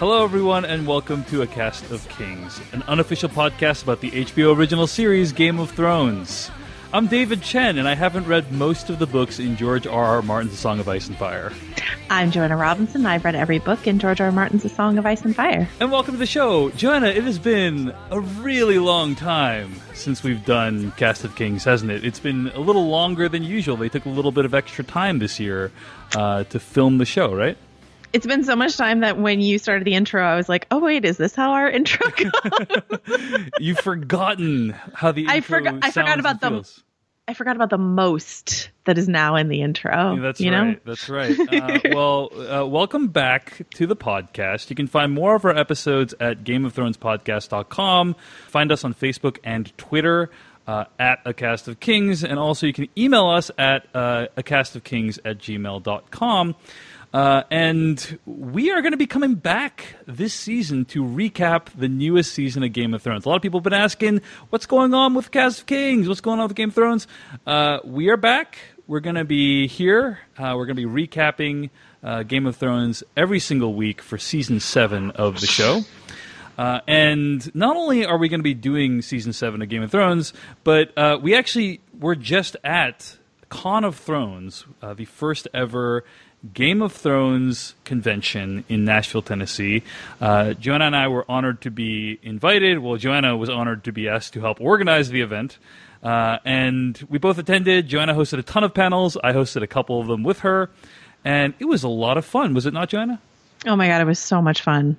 Hello, everyone, and welcome to A Cast of Kings, an unofficial podcast about the HBO original series Game of Thrones. I'm David Chen, and I haven't read most of the books in George R. R. Martin's A Song of Ice and Fire. I'm Joanna Robinson. I've read every book in George R. R. Martin's A Song of Ice and Fire. And welcome to the show. Joanna, it has been a really long time since we've done Cast of Kings, hasn't it? It's been a little longer than usual. They took a little bit of extra time this year uh, to film the show, right? It's been so much time that when you started the intro, I was like, "Oh wait, is this how our intro goes?" You've forgotten how the I forgot. I forgot about the. I forgot about the most that is now in the intro. Yeah, that's you right. Know? That's right. Uh, well, uh, welcome back to the podcast. You can find more of our episodes at GameOfThronesPodcast.com. Find us on Facebook and Twitter. Uh, at a cast of kings and also you can email us at uh, a cast of kings at gmail.com uh, and we are going to be coming back this season to recap the newest season of Game of Thrones. A lot of people have been asking, what's going on with Cast of Kings? What's going on with Game of Thrones? Uh, we are back. We're going to be here. Uh, we're going to be recapping uh, Game of Thrones every single week for season seven of the show. Uh, and not only are we going to be doing season seven of Game of Thrones, but uh, we actually were just at Con of Thrones, the first ever Game of Thrones convention in Nashville, Tennessee. Uh, Joanna and I were honored to be invited. Well, Joanna was honored to be asked to help organize the event. Uh, and we both attended. Joanna hosted a ton of panels. I hosted a couple of them with her. And it was a lot of fun, was it not, Joanna? Oh my God, it was so much fun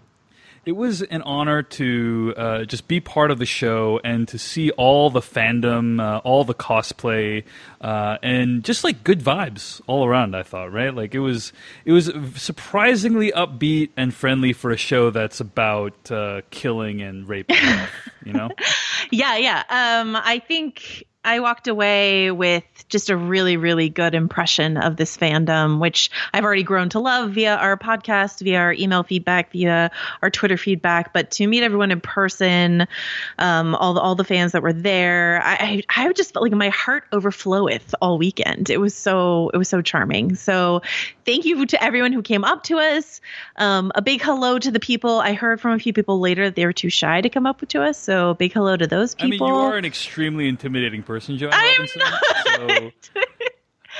it was an honor to uh, just be part of the show and to see all the fandom, uh, all the cosplay, uh, and just like good vibes all around. I thought, right? Like it was, it was surprisingly upbeat and friendly for a show that's about uh, killing and raping. you know? Yeah, yeah. Um, I think I walked away with just a really, really good impression of this fandom, which I've already grown to love via our podcast, via our email feedback, via our Twitter feedback. But to meet everyone in person, um, all the all the fans that were there, I, I, just felt like my heart overfloweth all weekend. It was so it was so charming. So thank you to everyone who came up to us. Um, a big hello to the people. I heard from a few people later that they were too shy to come up to us. So big hello to those people. I mean, you are an extremely intimidating person, Joanne I Robinson. So,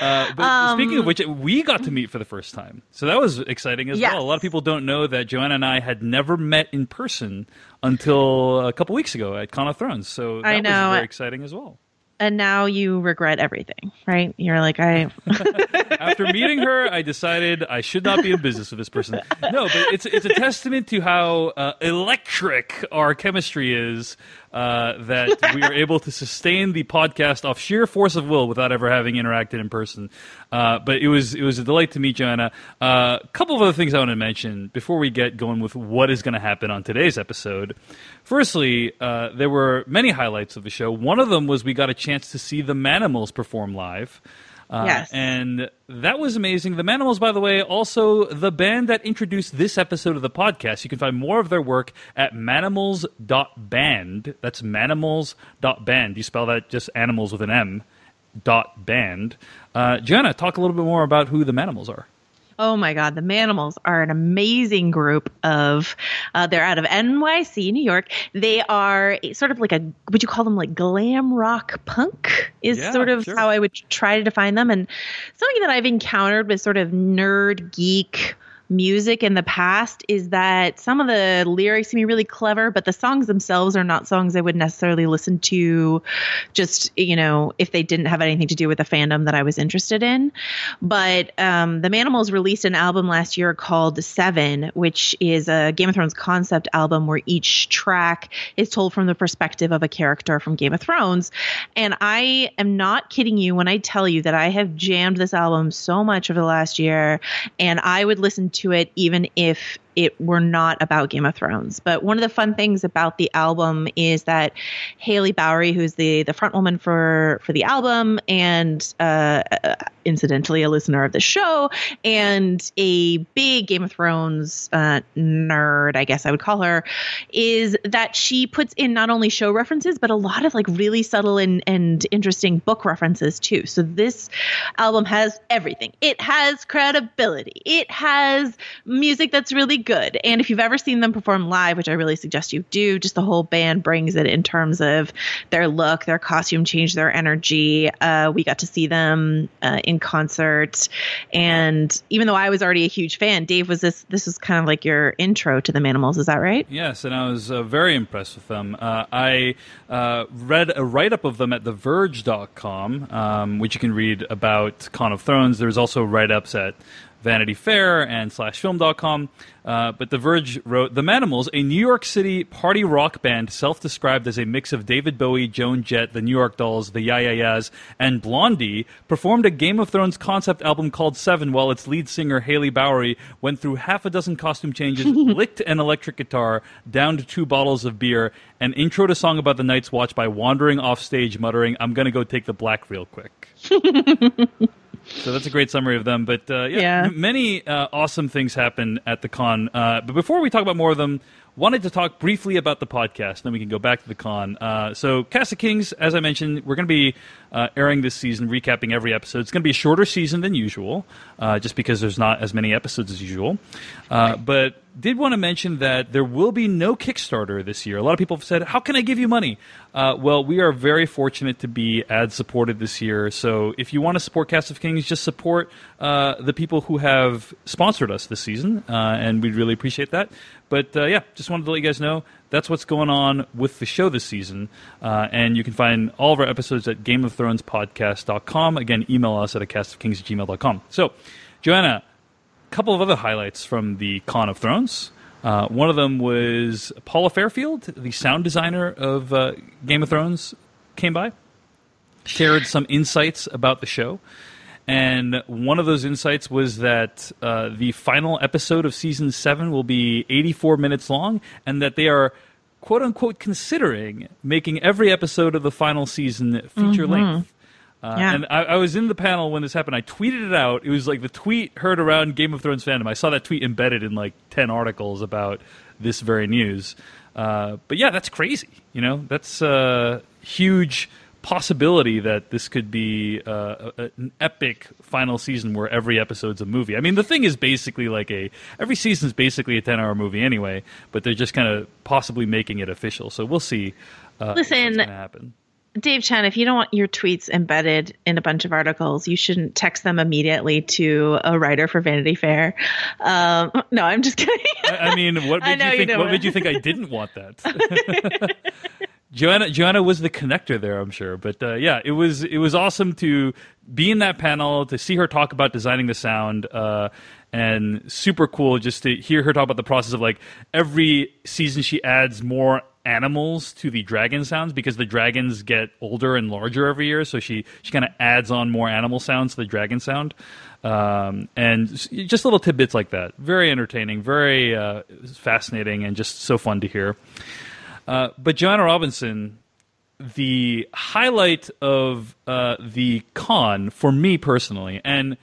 uh, but um, speaking of which, we got to meet for the first time, so that was exciting as yes. well. A lot of people don't know that Joanna and I had never met in person until a couple weeks ago at Con of Thrones. So that I know. was very exciting as well and now you regret everything, right? You're like, I. After meeting her, I decided I should not be in business with this person. No, but it's it's a testament to how uh, electric our chemistry is uh, that we are able to sustain the podcast off sheer force of will without ever having interacted in person. Uh, but it was it was a delight to meet Joanna. A uh, couple of other things I want to mention before we get going with what is going to happen on today's episode. Firstly, uh, there were many highlights of the show. One of them was we got a chance to see the Manimals perform live. Uh, yes. And that was amazing. The Manimals, by the way, also the band that introduced this episode of the podcast. You can find more of their work at manimals.band. That's manimals.band. Do you spell that just animals with an M dot band. Uh, Jenna, talk a little bit more about who the Manimals are. Oh my God, the Manimals are an amazing group of. Uh, they're out of NYC, New York. They are sort of like a. Would you call them like glam rock punk? Is yeah, sort of sure. how I would try to define them. And something that I've encountered with sort of nerd geek music in the past is that some of the lyrics can be really clever, but the songs themselves are not songs I would necessarily listen to just, you know, if they didn't have anything to do with the fandom that I was interested in. But um, the Manimals released an album last year called Seven, which is a Game of Thrones concept album where each track is told from the perspective of a character from Game of Thrones. And I am not kidding you when I tell you that I have jammed this album so much over the last year, and I would listen to to it even if it were not about Game of Thrones. But one of the fun things about the album is that Haley Bowery, who's the the front woman for for the album, and uh, uh, incidentally a listener of the show, and a big Game of Thrones uh, nerd, I guess I would call her, is that she puts in not only show references but a lot of like really subtle and and interesting book references too. So this album has everything. It has credibility. It has music that's really good. And if you've ever seen them perform live, which I really suggest you do, just the whole band brings it in terms of their look, their costume change, their energy. Uh, we got to see them uh, in concert, and even though I was already a huge fan, Dave was this. This was kind of like your intro to the Manimals. Is that right? Yes, and I was uh, very impressed with them. Uh, I uh, read a write up of them at TheVerge.com, um, which you can read about Con of Thrones. There's also write ups at Vanity Fair and SlashFilm.com. Uh, but The Verge wrote The Manimals, a New York City party rock band self described as a mix of David Bowie, Joan Jett, the New York Dolls, the Yeah Yeah Yeahs, and Blondie, performed a Game of Thrones concept album called Seven while its lead singer, Haley Bowery, went through half a dozen costume changes, licked an electric guitar, downed two bottles of beer, and introed a song about the Night's Watch by wandering off stage muttering, I'm going to go take the black real quick. So that's a great summary of them. But uh, yeah, Yeah. many uh, awesome things happen at the con. Uh, but before we talk about more of them, wanted to talk briefly about the podcast. Then we can go back to the con. Uh, so Cast of Kings, as I mentioned, we're going to be uh, airing this season, recapping every episode. It's going to be a shorter season than usual, uh, just because there's not as many episodes as usual. Uh, but did want to mention that there will be no Kickstarter this year. A lot of people have said, "How can I give you money?" Uh, well, we are very fortunate to be ad supported this year. So if you want to support Cast of Kings, just support uh, the people who have sponsored us this season, uh, and we'd really appreciate that. But uh, yeah, just wanted to let you guys know that's what's going on with the show this season. Uh, and you can find all of our episodes at GameOfThronesPodcast.com. Again, email us at a castofkings at gmail.com. So, Joanna, a couple of other highlights from the Con of Thrones. Uh, one of them was Paula Fairfield, the sound designer of uh, Game of Thrones, came by, shared some insights about the show. And one of those insights was that uh, the final episode of season seven will be 84 minutes long, and that they are quote unquote considering making every episode of the final season feature length. Uh, Yeah. And I, I was in the panel when this happened. I tweeted it out. It was like the tweet heard around Game of Thrones fandom. I saw that tweet embedded in like 10 articles about this very news. Uh, but yeah, that's crazy. You know, that's a huge possibility that this could be uh, a, an epic final season where every episode's a movie. I mean, the thing is basically like a every season's basically a 10 hour movie anyway, but they're just kind of possibly making it official. So we'll see. Uh, Listen, happen. Dave Chen, if you don't want your tweets embedded in a bunch of articles, you shouldn't text them immediately to a writer for Vanity Fair. Um, no, I'm just kidding. I, I mean, what I made know you think? What made you think I didn't want that? Joanna, Joanna was the connector there, I'm sure. But uh, yeah, it was it was awesome to be in that panel to see her talk about designing the sound, uh, and super cool just to hear her talk about the process of like every season she adds more animals to the dragon sounds because the dragons get older and larger every year. So she she kind of adds on more animal sounds to the dragon sound, um, and just little tidbits like that. Very entertaining, very uh, fascinating, and just so fun to hear. Uh, but Joanna Robinson, the highlight of uh, the con for me personally, and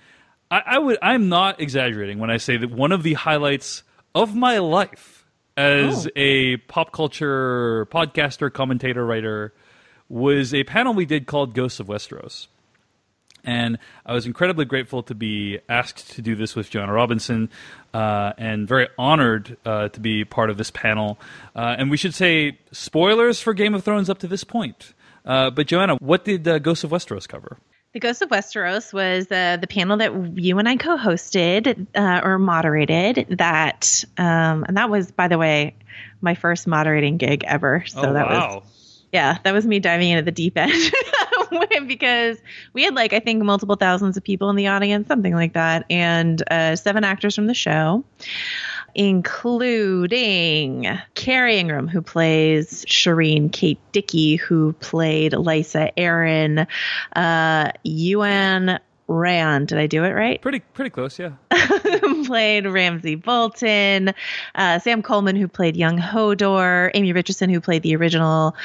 I, I would I'm not exaggerating when I say that one of the highlights of my life as Oh. a pop culture podcaster, commentator, writer was a panel we did called Ghosts of Westeros. And I was incredibly grateful to be asked to do this with Joanna Robinson, uh, and very honored uh, to be part of this panel. Uh, and we should say spoilers for Game of Thrones up to this point. Uh, but Joanna, what did uh, Ghosts of Westeros cover? The Ghost of Westeros was uh, the panel that you and I co-hosted uh, or moderated. That um, and that was, by the way, my first moderating gig ever. So oh that wow! was yeah, that was me diving into the deep end because we had like I think multiple thousands of people in the audience, something like that, and uh, seven actors from the show, including Kerry Ingram, who plays Shireen, Kate Dickie, who played Lysa Arryn, uh, Iwan Rheon. Did I do it right? Pretty pretty close, yeah. played Ramsay Bolton, uh, Sam Coleman, who played young Hodor, Amy Richardson, who played the original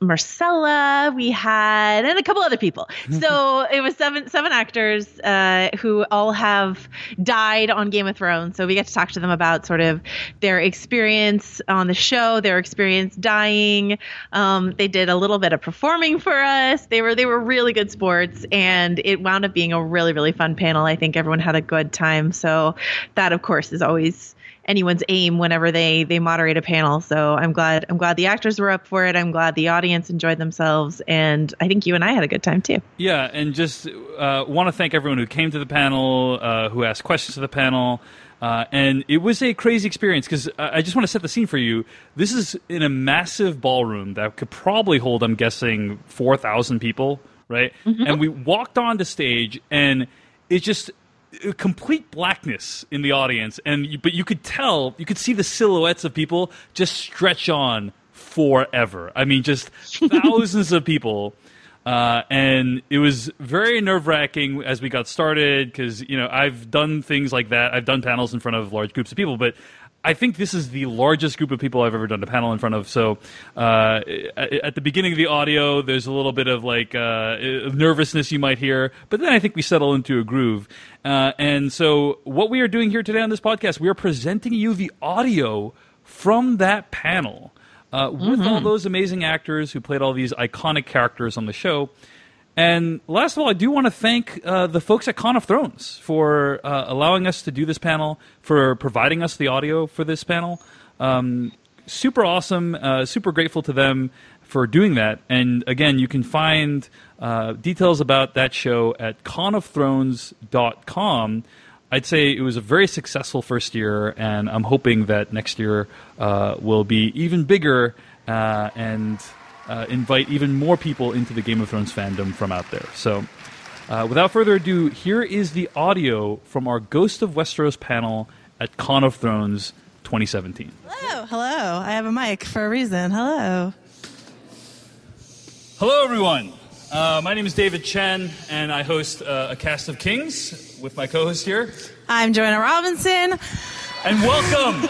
Myrcella. We had, and a couple other people. So it was seven seven actors uh, who all have died on Game of Thrones. So we get to talk to them about sort of their experience on the show, their experience dying. Um, they did a little bit of performing for us. They were they were really good sports, and it wound up being a really really fun panel. I think everyone had a good time. So that of course is always anyone's aim whenever they they moderate a panel. So I'm glad I'm glad the actors were up for it. I'm glad the audience enjoyed themselves, and I think you and I had a good time too. Yeah, and just uh, want to thank everyone who came to the panel, uh, who asked questions to the panel. Uh, and it was a crazy experience because I just want to set the scene for you. This is in a massive ballroom that could probably hold, I'm guessing, 4,000 people, right? Mm-hmm. And we walked onto stage, and it's just complete blackness in the audience. And but you could tell, you could see the silhouettes of people just stretch on forever. I mean, just thousands of people uh, and it was very nerve wracking as we got started because, you know, I've done things like that. I've done panels in front of large groups of people, but I think this is the largest group of people I've ever done a panel in front of. So uh, at the beginning of the audio, there's a little bit of like uh, nervousness you might hear, but then I think we settle into a groove. Uh, and so what we are doing here today on this podcast, we are presenting you the audio from that panel uh, with mm-hmm. all those amazing actors who played all these iconic characters on the show. And last of all, I do want to thank uh, the folks at Con of Thrones for uh, allowing us to do this panel, for providing us the audio for this panel. Um, super awesome, uh, super grateful to them for doing that. And again, you can find uh, details about that show at conofthrones.com. I'd say it was a very successful first year, and I'm hoping that next year uh, will be even bigger uh, and uh, invite even more people into the Game of Thrones fandom from out there. So, uh, without further ado, here is the audio from our Ghost of Westeros panel at Con of Thrones 2017. Hello, hello. I have a mic for a reason. Hello. Hello, everyone. Uh, my name is David Chen, and I host uh, a cast of kings with my co-host here. I'm Joanna Robinson. And welcome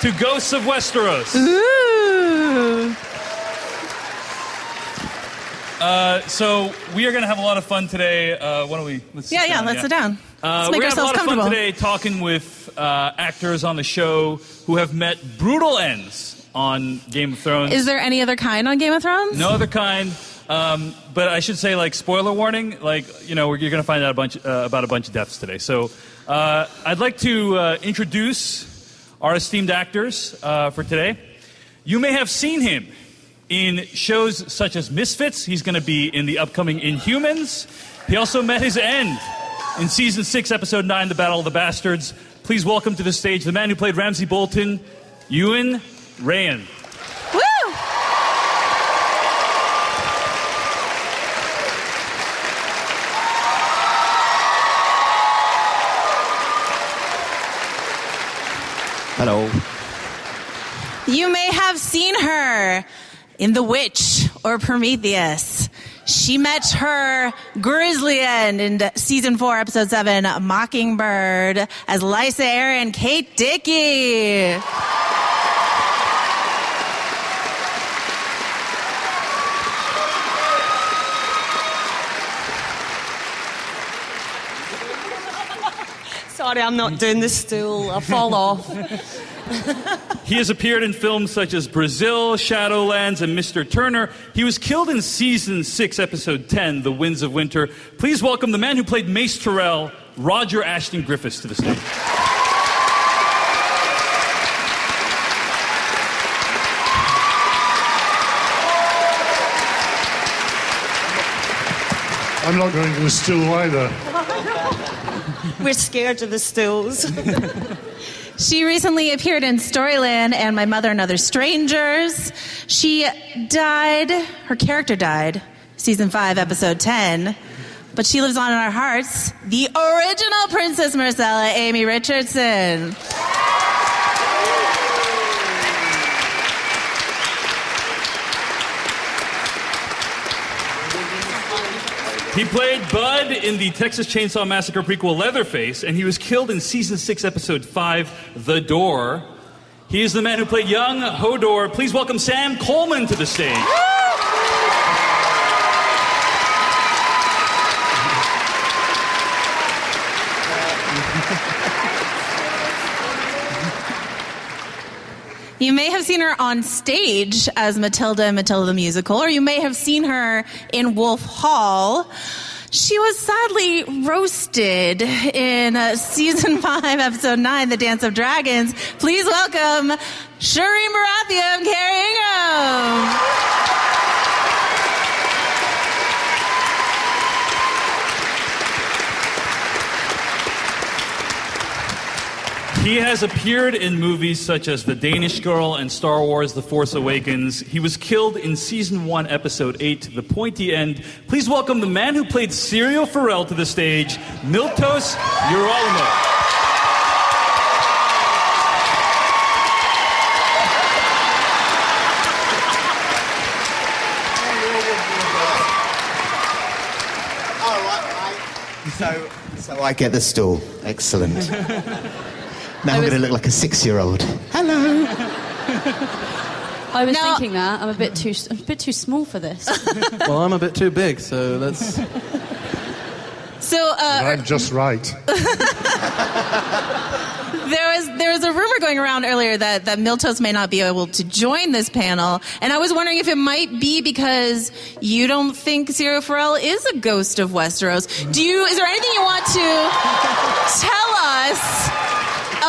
to Ghosts of Westeros. Ooh. Uh, so we are going to have a lot of fun today. Uh, why don't we? Let's yeah, yeah. Let's yeah. sit down. Uh, let's make we're ourselves have a lot of fun today talking with uh, actors on the show who have met brutal ends on Game of Thrones. Is there any other kind on Game of Thrones? No other kind. Um, but I should say, like, spoiler warning, like, you know, you're going to find out a bunch uh, about a bunch of deaths today. So uh, I'd like to uh, introduce our esteemed actors uh, for today. You may have seen him in shows such as Misfits. He's going to be in the upcoming Inhumans. He also met his end in season six, episode nine, The Battle of the Bastards. Please welcome to the stage the man who played Ramsay Bolton, Iwan Rheon. Hello. You may have seen her in The Witch or Prometheus. She met her grisly end in season four, episode seven, Mockingbird, as Lysa Arryn Kate Dickie. Sorry, I'm not doing the stool. I fall off. he has appeared in films such as Brazil, Shadowlands, and Mr. Turner. He was killed in season 6, episode 10, The Winds of Winter. Please welcome the man who played Mace Tyrell, Roger Ashton Griffiths, to the stage. I'm not going to the stool either. We're scared of the stools. She recently appeared in Storyland and My Mother and Other Strangers. She died, her character died, season 5, episode 10. But she lives on in our hearts. The original Princess Myrcella, Amy Richardson. He played Bud in the Texas Chainsaw Massacre prequel Leatherface, and he was killed in season 6, episode 5, The Door. He is the man who played young Hodor. Please welcome Sam Coleman to the stage. You may have seen her on stage as Matilda in Matilda the Musical, or you may have seen her in Wolf Hall. She was sadly roasted in uh, season five, episode nine, The Dance of Dragons. Please welcome Shireen Baratheon Kerry Ingram. He has appeared in movies such as The Danish Girl and Star Wars The Force Awakens. He was killed in season 1, episode 8, The Pointy End. Please welcome the man who played Syrio Forel to the stage, Miltos Yerolemou. So, so I get the stool. Excellent. now I'm going to look like a six-year-old. Hello. I was Now- thinking that I'm a bit too I'm a bit too small for this. Well, I'm a bit too big, so let's. So uh, I'm just right. there was there was a rumor going around earlier that that Miltos may not be able to join this panel, and I was wondering if it might be because you don't think Syrio Forel is a ghost of Westeros. Do you? Is there anything you want to tell us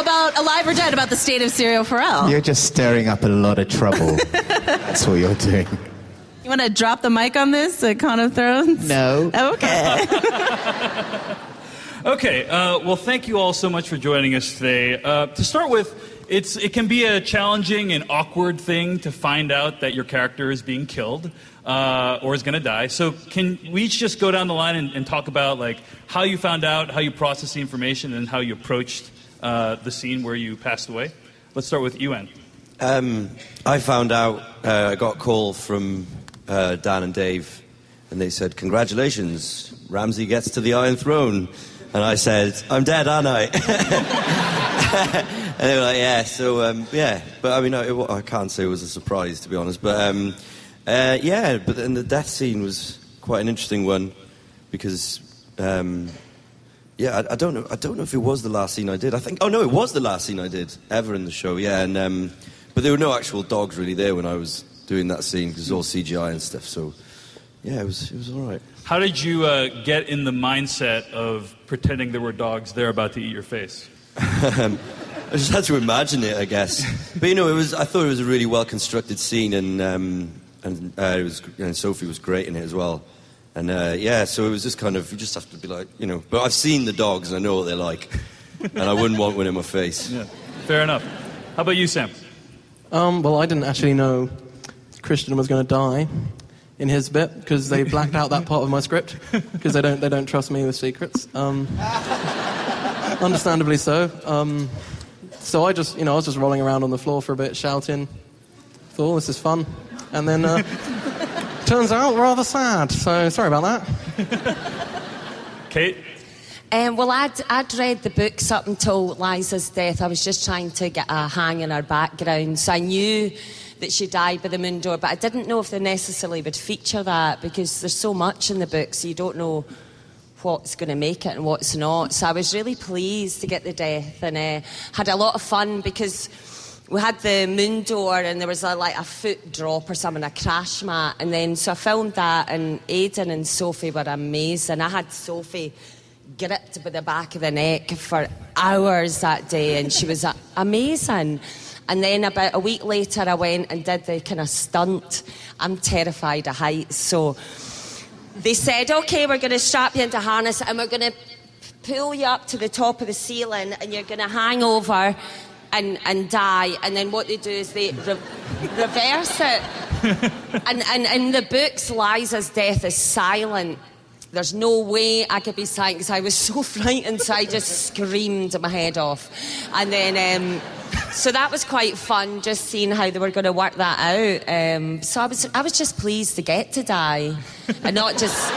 about Alive or Dead about the state of Syrio Forel? You're just stirring up a lot of trouble. That's what you're doing. You want to drop the mic on this, uh, Con of Thrones? No. Okay. Okay, uh, well, thank you all so much for joining us today. Uh, to start with, it's, it can be a challenging and awkward thing to find out that your character is being killed uh, or is going to die. So, can we each just go down the line and, and talk about like how you found out, how you processed the information, and how you approached uh, the scene where you passed away? Let's start with Iwan. Um, I found out, uh, I got a call from uh, Dan and Dave, and they said, Congratulations, Ramsay gets to the Iron Throne. And I said, I'm dead, aren't I? and they were like, Yeah, so, um, yeah. But I mean, I, it, I can't say it was a surprise, to be honest. But um, uh, yeah, but then the death scene was quite an interesting one because. Um, yeah, I, I don't know. I don't know if it was the last scene I did. I think. Oh no, it was the last scene I did ever in the show. Yeah, and um, but there were no actual dogs really there when I was doing that scene because it was all CGI and stuff. So yeah, it was it was all right. How did you uh, get in the mindset of pretending there were dogs there about to eat your face? I just had to imagine it, I guess. but you know, it was. I thought it was a really well constructed scene, and um, and uh, it was. Know, Sophie was great in it as well. And uh, yeah, so it was just kind of you just have to be like, you know. But I've seen the dogs and I know what they're like, and I wouldn't want one in my face. Yeah, fair enough. How about you, Sam? Um, well, I didn't actually know Christian was going to die in his bit because they blacked out that part of my script because they don't they don't trust me with secrets. Um, understandably so. Um, so I just you know I was just rolling around on the floor for a bit, shouting, "Thought this is fun," and then uh, turns out rather sad. So sorry about that. Kate? Um, well, I'd, I'd read the books up until Lysa's death. I was just trying to get a hang in her background. So I knew that she died by the moon door, but I didn't know if they necessarily would feature that because there's so much in the books, you don't know what's going to make it and what's not. So I was really pleased to get the death and uh, had a lot of fun because we had the moon door and there was a, like a foot drop or something, a crash mat. And then, so I filmed that and Aidan and Sophie were amazing. I had Sophie gripped by the back of the neck for hours that day and she was uh, amazing. And then about a week later, I went and did the kind of stunt. I'm terrified of heights, so they said, okay, we're going to strap you into harness and we're going to pull you up to the top of the ceiling and you're going to hang over and, and die. And then what they do is they re- reverse it. and, and in the books, Lysa's death is silent. There's no way I could be silent because I was so frightened, so I just screamed my head off. And then, um, so that was quite fun, just seeing how they were going to work that out. Um, so I was, I was just pleased to get to die, and not just,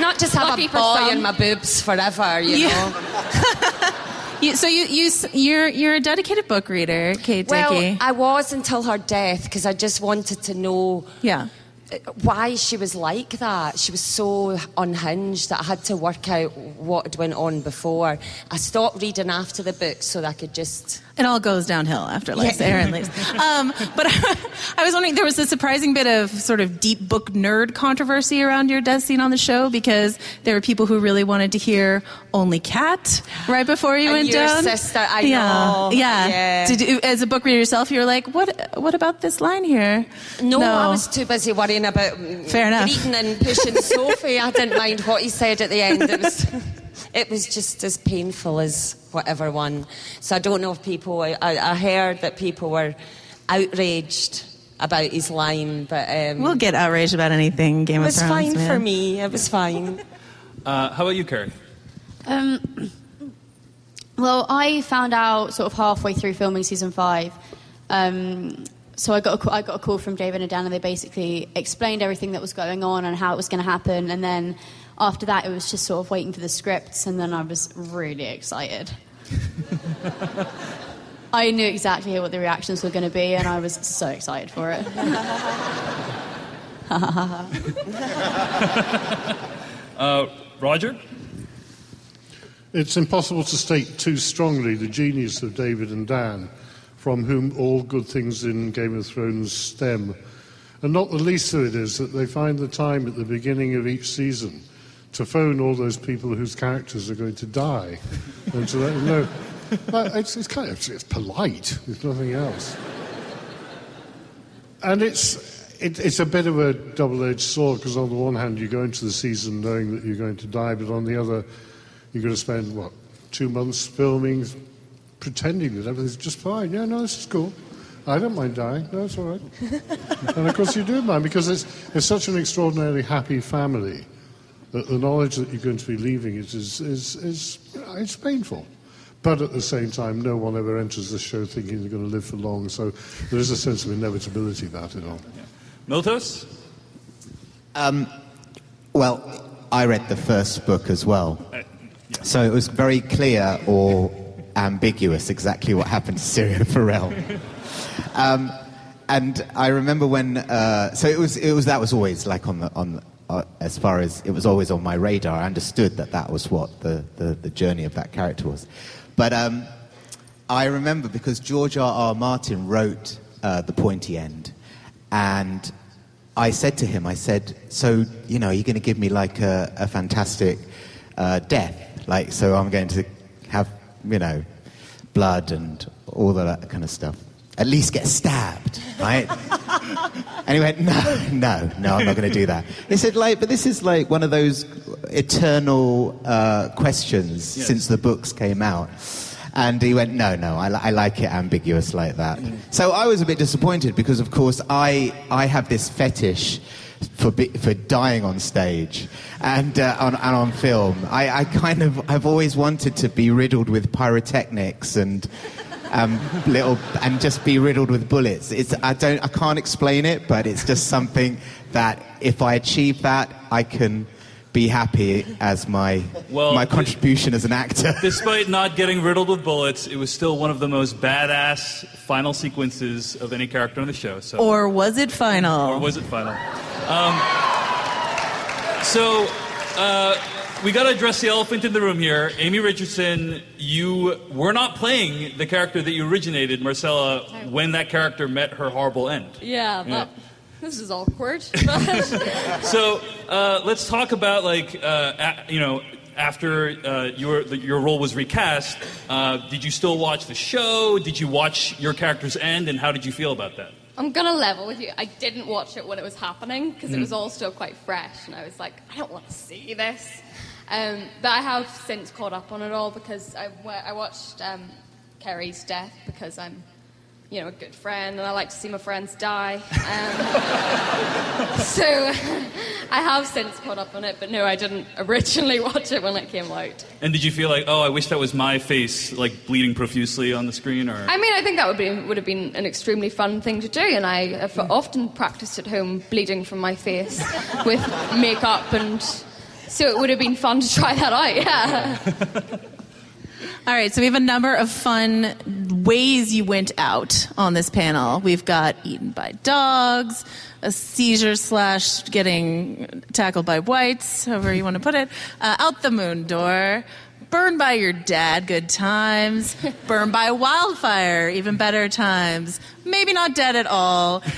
not just have Lucky a for boy in my boobs forever, you Yeah. know. You, so you, you, you're, you're a dedicated book reader, Kate Well, Dickie. I was until her death because I just wanted to know yeah. uh, why she was like that. She was so unhinged that I had to work out what had went on before. I stopped reading after the book so that I could just It all goes downhill after Lysa Arryn leaves. Um, but I was wondering, there was a surprising bit of sort of deep book nerd controversy around your death scene on the show because there were people who really wanted to hear "Only Cat" right before you And went your down. sister, I yeah, know. yeah. Yeah. Did you, as a book reader yourself, you were like, "What? What about this line here?" No, no. I was too busy worrying about Fair enough. greeting and pushing Sophie. I didn't mind what he said at the end. It was, just as painful as whatever one. So I don't know if people. I, I heard that people were outraged about his line, but um, We'll get outraged about anything Game of Thrones. it was fine man. for me. It was fine. Uh, how about you, Kerry? Um, well, I found out sort of halfway through filming season five. Um, so I got a call, I got a call from David and Dan, and they basically explained everything that was going on and how it was going to happen. And then after that, it was just sort of waiting for the scripts, and then I was really excited. I knew exactly what the reactions were going to be, and I was so excited for it. Uh, Roger? It's impossible to state too strongly the genius of David and Dan, from whom all good things in Game of Thrones stem. And not the least of it is that they find the time at the beginning of each season to phone all those people whose characters are going to die and to let them know. But it's, it's kind of it's polite, if nothing else. And it's, it, it's a bit of a double edged sword because, on the one hand, you go into the season knowing that you're going to die, but on the other, you're going to spend, what, two months filming, pretending that everything's just fine. Yeah, no, this is cool. I don't mind dying. No, it's all right. and of course, you do mind because it's, it's such an extraordinarily happy family that the knowledge that you're going to be leaving it is, is, is it's painful. But at the same time, no one ever enters the show thinking they're going to live for long, so there is a sense of inevitability about it all. Miltos? Um, well, I read the first book as well. So it was very clear or ambiguous exactly what happened to Syrio Forel. Um, and I remember when, uh, so it was, it was, that was always like on the, on, uh, as far as, it was always on my radar. I understood that that was what the, the, the journey of that character was. But um, I remember because George R. R. Martin wrote uh, The Pointy End, and I said to him, I said, so, you know, you're going to give me like a, a fantastic uh, death. Like, so I'm going to have, you know, blood and all that kind of stuff. At least get stabbed, right? and he went, no, no, no, I'm not going to do that. He said, like, but this is like one of those eternal uh, questions since the books came out. And he went, no, no, I, li- I like it ambiguous like that. So I was a bit disappointed because, of course, I, I have this fetish for, be, for dying on stage and, uh, on, and on film. I, I kind of, I've always wanted to be riddled with pyrotechnics and um, little, and just be riddled with bullets. It's, I, don't, I can't explain it, but it's just something that if I achieve that, I can be happy as my, Well, my contribution as an actor. Despite not getting riddled with bullets, it was still one of the most badass final sequences of any character on the show. So, Or was it final? or was it final? Um, so, uh, we got to address the elephant in the room here. Amy Richardson, you were not playing the character that you originated, Myrcella, when that character met her horrible end. Yeah, Yeah. that, this is awkward. So uh, let's talk about like uh, a, you know after uh, your the, your role was recast. Uh, did you still watch the show? Did you watch your character's end, and how did you feel about that? I'm gonna level with you. I didn't watch it when it was happening because it Mm. was all still quite fresh, and I was like, I don't want to see this. Um, but I have since caught up on it all because I, I watched um, Kerry's death because I'm, you know, a good friend and I like to see my friends die. Um, so I have since caught up on it, but no, I didn't originally watch it when it came out. And did you feel like, oh, I wish that was my face, like bleeding profusely on the screen, or? I mean, I think that would be would have been an extremely fun thing to do, and I have often practiced at home bleeding from my face with makeup, and so it would have been fun to try that out. Yeah. All right, so we have a number of fun ways you went out on this panel. We've got eaten by dogs, a seizure slash getting tackled by wights, however you want to put it, uh, out the moon door, Burned by your dad, good times. Burned by wildfire, even better times. Maybe not dead at all.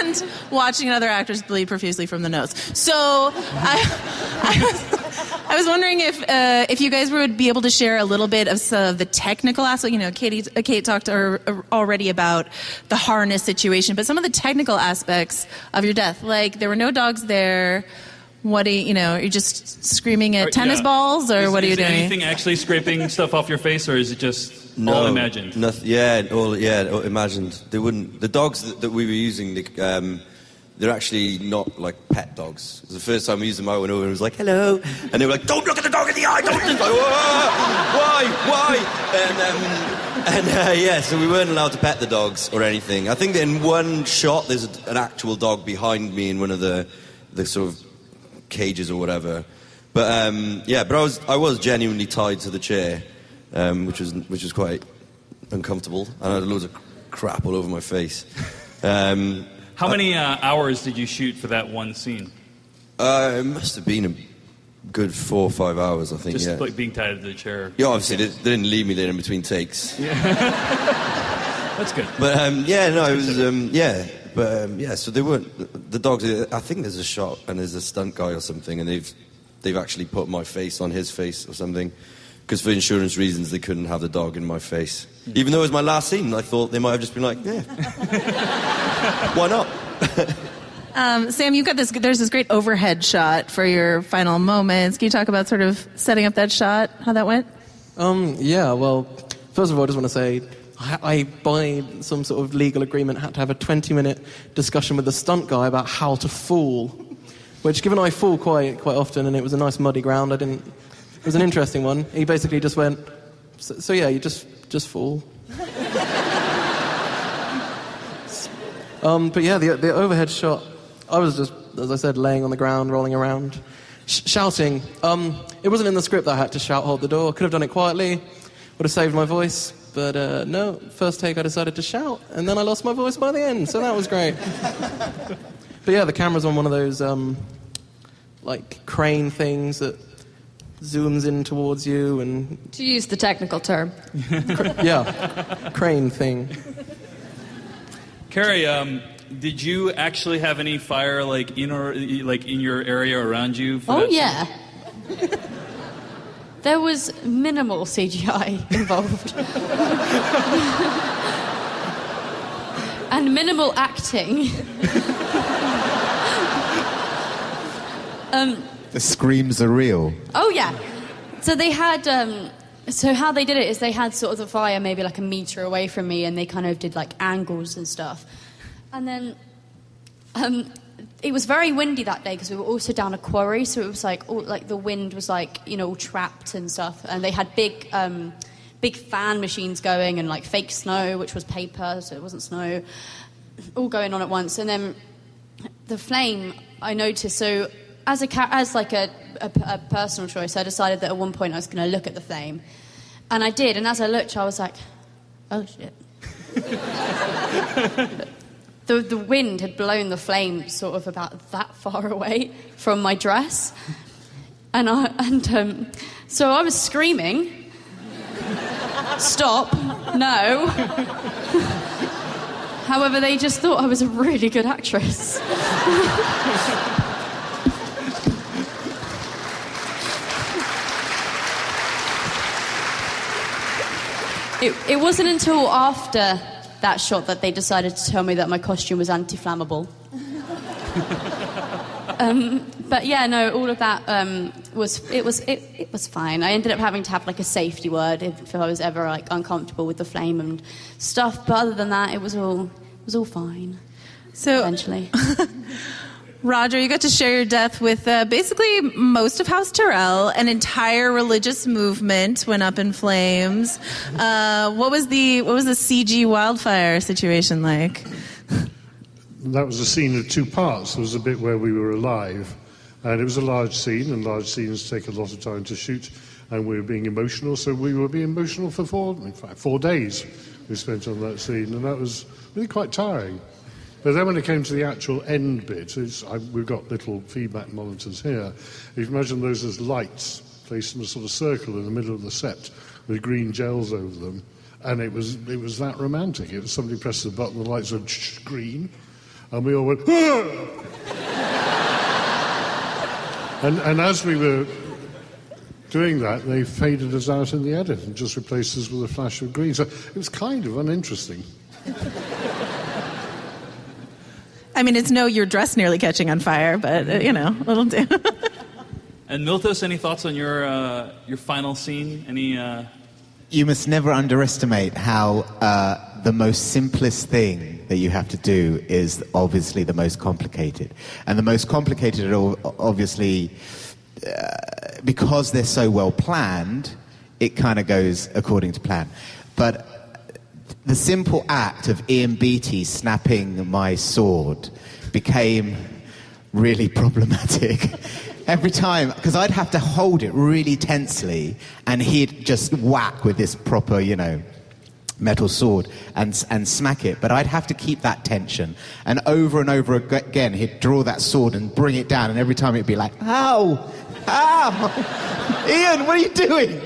And watching other actors bleed profusely from the nose. So I, I, was, I was wondering if uh, if you guys would be able to share a little bit of some of the technical aspect. You know, Katie, uh, Kate talked or already about the harness situation, but some of the technical aspects of your death. Like there were no dogs there. What do you, you know? are You're just screaming at tennis yeah. balls, or Is- what are you is doing? anything actually scraping stuff off your face, or is it just all imagined? Noth- yeah, all yeah, all imagined. They wouldn't. The dogs that, that we were using, they, um, they're actually not like pet dogs. It was the first time we used them. I went over and was like, "Hello," and they were like, "Don't look at the dog in the eye. Don't." Like, why? Why? And, um, and uh, yeah, so we weren't allowed to pet the dogs or anything. I think that in one shot, there's an actual dog behind me in one of the the sort of cages or whatever. But um, yeah, but I was I was genuinely tied to the chair, um, which was which was quite uncomfortable, and I had loads of crap all over my face. Um, How many uh, hours did you shoot for that one scene? uh, it must have been a good four or five hours, I think. Just yeah. like being tied to the chair. yeah, obviously they, they didn't leave me there in between takes. Yeah. That's good. But um, yeah, no, it was um, yeah, but um, yeah. So they weren't the dogs. I think there's a shot and there's a stunt guy or something, and they've they've actually put my face on his face or something, because for insurance reasons they couldn't have the dog in my face. Even though it was my last scene, I thought they might have just been like, yeah, why not? Um, Sam, you've got this. There's this great overhead shot for your final moments. Can you talk about sort of setting up that shot? How that went? Um, yeah, well, first of all, I just want to say I, I, by some sort of legal agreement, had to have a 20 minute discussion with the stunt guy about how to fall. Which, given I fall quite, quite often and it was a nice muddy ground, I didn't. It was an interesting one. He basically just went, So, so yeah, you just, just fool. um, but yeah, the, the overhead shot, I was just, as I said, laying on the ground, rolling around, sh- shouting. Um, it wasn't in the script that I had to shout, hold the door. Could have done it quietly, would have saved my voice. But uh, no, first take I decided to shout, and then I lost my voice by the end, so that was great. but yeah, the camera's on one of those um, like crane things that zooms in towards you, and To use the technical term. yeah, crane thing. Kerry, um, did you actually have any fire like in or like in your area around you? For Oh that yeah. There was minimal CGI involved. and minimal acting. um, The screams are real. oh yeah. So they had um, so how they did it is they had sort of the fire maybe like a meter away from me and they kind of did like angles and stuff. And then um, it was very windy that day because we were also down a quarry, so it was like all, like the wind was like you know trapped and stuff, and they had big um, big fan machines going and like fake snow, which was paper, so it wasn't snow, all going on at once, and then the flame I noticed. So as a as like a, a, a personal choice, I decided that at one point I was going to look at the flame, and I did, and as I looked, I was like, oh shit. the, the wind had blown the flame sort of about that far away from my dress. And, I, and um, so I was screaming, Stop, no. However, they just thought I was a really good actress. It, it wasn't until after that shot that they decided to tell me that my costume was anti-flammable. um, but yeah, no, all of that um, was it was it, it was fine. I ended up having to have like a safety word if, if I was ever like uncomfortable with the flame and stuff. But other than that, it was all it was all fine. So eventually. Roger, you got to share your death with uh, basically most of House Tyrell. An entire religious movement went up in flames. Uh, what was the what was the CG wildfire situation like? That was a scene of two parts. There was a bit where we were alive, and it was a large scene, and large scenes take a lot of time to shoot, and we were being emotional, so we were being emotional for four, in fact, four days we spent on that scene, and that was really quite tiring. But then when it came to the actual end bit, I, we've got little feedback monitors here. If you imagine those as lights placed in a sort of circle in the middle of the set with green gels over them. And it was, it was that romantic. It was somebody pressed the button, the lights went green, and we all went, and, and as we were doing that, they faded us out in the edit and just replaced us with a flash of green. So it was kind of uninteresting. I mean, it's no your dress nearly catching on fire, but uh, you know, it'll do. And Miltos, any thoughts on your uh, your final scene? Any? Uh... You must never underestimate how uh, the most simplest thing that you have to do is obviously the most complicated. And the most complicated, are all- obviously, uh, because they're so well planned, it kind of goes according to plan. But the simple act of Ian Beattie snapping my sword became really problematic. Every time, because I'd have to hold it really tensely, and he'd just whack with this proper, you know, metal sword and, and smack it. But I'd have to keep that tension. And over and over again, he'd draw that sword and bring it down, and every time it'd be like, ow, ow, Ian, what are you doing?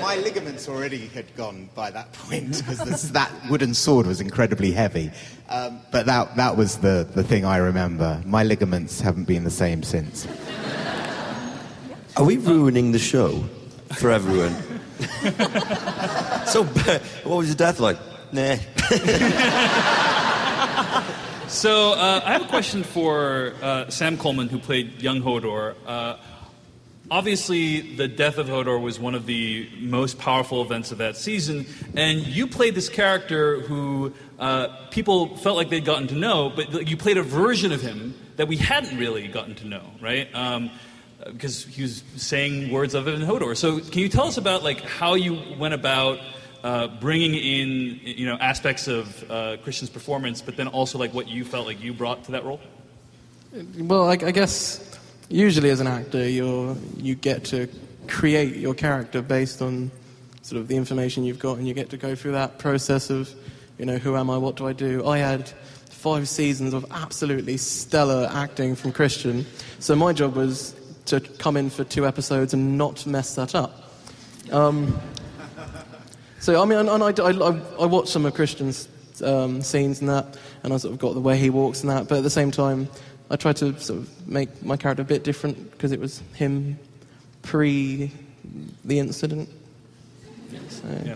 My ligaments already had gone by that point because that wooden sword was incredibly heavy. Um, but that, that was the, the thing I remember. My ligaments haven't been the same since. Are we ruining the show for everyone? so, what was your death like? Nah. So uh, I have a question for uh, Sam Coleman, who played young Hodor. Uh, obviously, the death of Hodor was one of the most powerful events of that season, and you played this character who uh, people felt like they'd gotten to know, but you played a version of him that we hadn't really gotten to know, right? Um, because he was saying words of it in Hodor. So, can you tell us about like how you went about uh, bringing in you know aspects of uh, Christian's performance, but then also like what you felt like you brought to that role? Well, I, I guess usually as an actor, you're, you get to create your character based on sort of the information you've got, and you get to go through that process of, you know, who am I, what do I do? I had five seasons of absolutely stellar acting from Christian, so my job was to come in for two episodes and not mess that up. Um, so I mean, and, and I, I, I watched some of Christian's um, scenes and that, and I sort of got the way he walks and that. But at the same time, I tried to sort of make my character a bit different because it was him pre the incident. So. Yeah.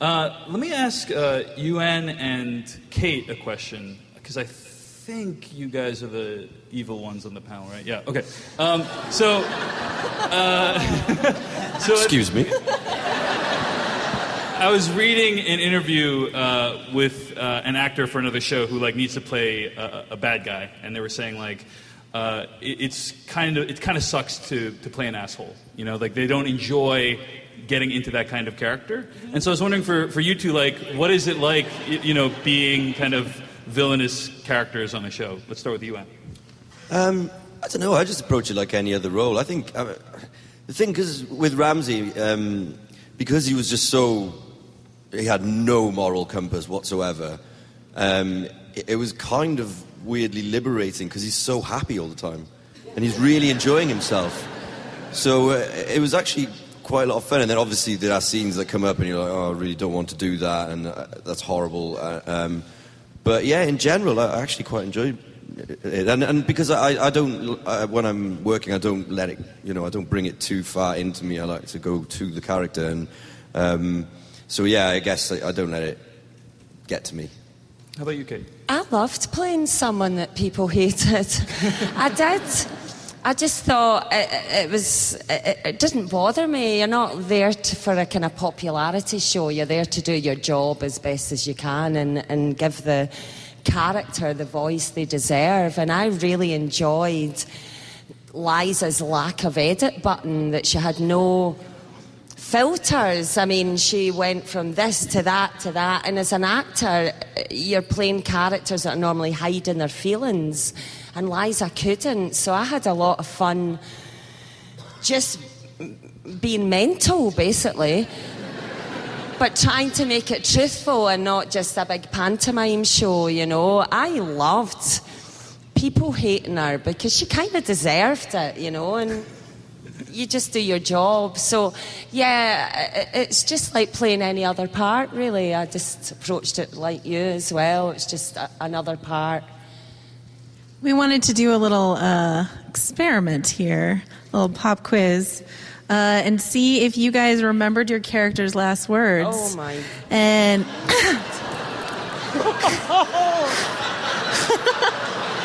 Uh, let me ask uh, Iwan and Kate a question because I think you guys are the evil ones on the panel, right? Yeah. Okay. Um, so, uh, so Excuse me. I was reading an interview uh, with uh, an actor for another show who like needs to play a, a bad guy, and they were saying like uh, it, it's kind of it kind of sucks to to play an asshole. You know, like they don't enjoy getting into that kind of character. And so I was wondering for for you two, like, what is it like, you know, being kind of villainous characters on a show? Let's start with you, Anne. Um, I don't know. I just approach it like any other role. I think uh, the thing, is with Ramsay, um, because he was just so, he had no moral compass whatsoever. Um, it, it was kind of weirdly liberating because he's so happy all the time, and he's really enjoying himself. So uh, it was actually quite a lot of fun. And then obviously there are scenes that come up, and you're like, oh, I really don't want to do that, and uh, that's horrible. Uh, um, but yeah, in general, I actually quite enjoyed it, and, and because I, I don't, I, when I'm working, I don't let it, you know, I don't bring it too far into me. I like to go to the character, and um, so yeah, I guess I, I don't let it get to me. How about you, Kate? I loved playing someone that people hated. I did. I just thought it, it was. It, it didn't bother me. You're not there to, for a kind of popularity show. You're there to do your job as best as you can and, and give the character the voice they deserve. And I really enjoyed Lysa's lack of edit button. That she had no filters. I mean, she went from this to that to that. And as an actor, you're playing characters that are normally hiding their feelings. And Lysa couldn't. So I had a lot of fun just being mental, basically. But trying to make it truthful and not just a big pantomime show, you know. I loved people hating her because she kind of deserved it, you know. And you just do your job. So, yeah, it's just like playing any other part, really. I just approached it like you as well. It's just a, another part. We wanted to do a little uh, experiment here, a little pop quiz, uh, and see if you guys remembered your character's last words. Oh, my. And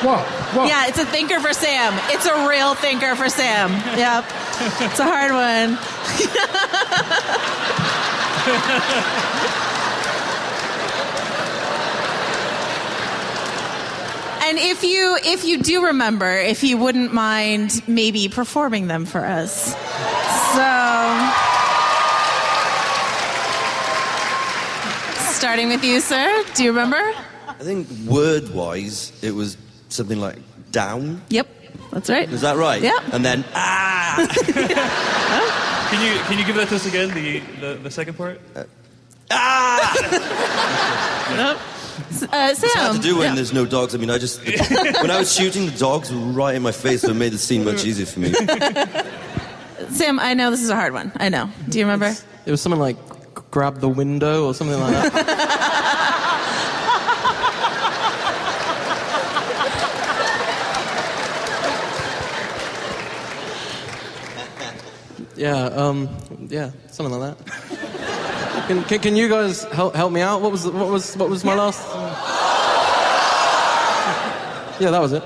What? What? yeah, it's a thinker for Sam. It's a real thinker for Sam. Yep, it's a hard one. And if you if you do remember, if you wouldn't mind maybe performing them for us. So starting with you, sir. Do you remember? I think word wise, it was something like down. Yep. That's right. Is that right? Yeah. And then ah. Can you can you give that to us again? The the, the second part. ah! Uh, It's hard Sam. to do when yeah. there's no dogs. I mean, I just when I was shooting, the dogs were right in my face, so it made the scene much easier for me. Sam, I know this is a hard one. I know. Do you remember? It was something like grab the window or something like that. Yeah, um, yeah, something like that. Can, can, can you guys help, help me out? What was the, what was what was my last? Yeah, that was it.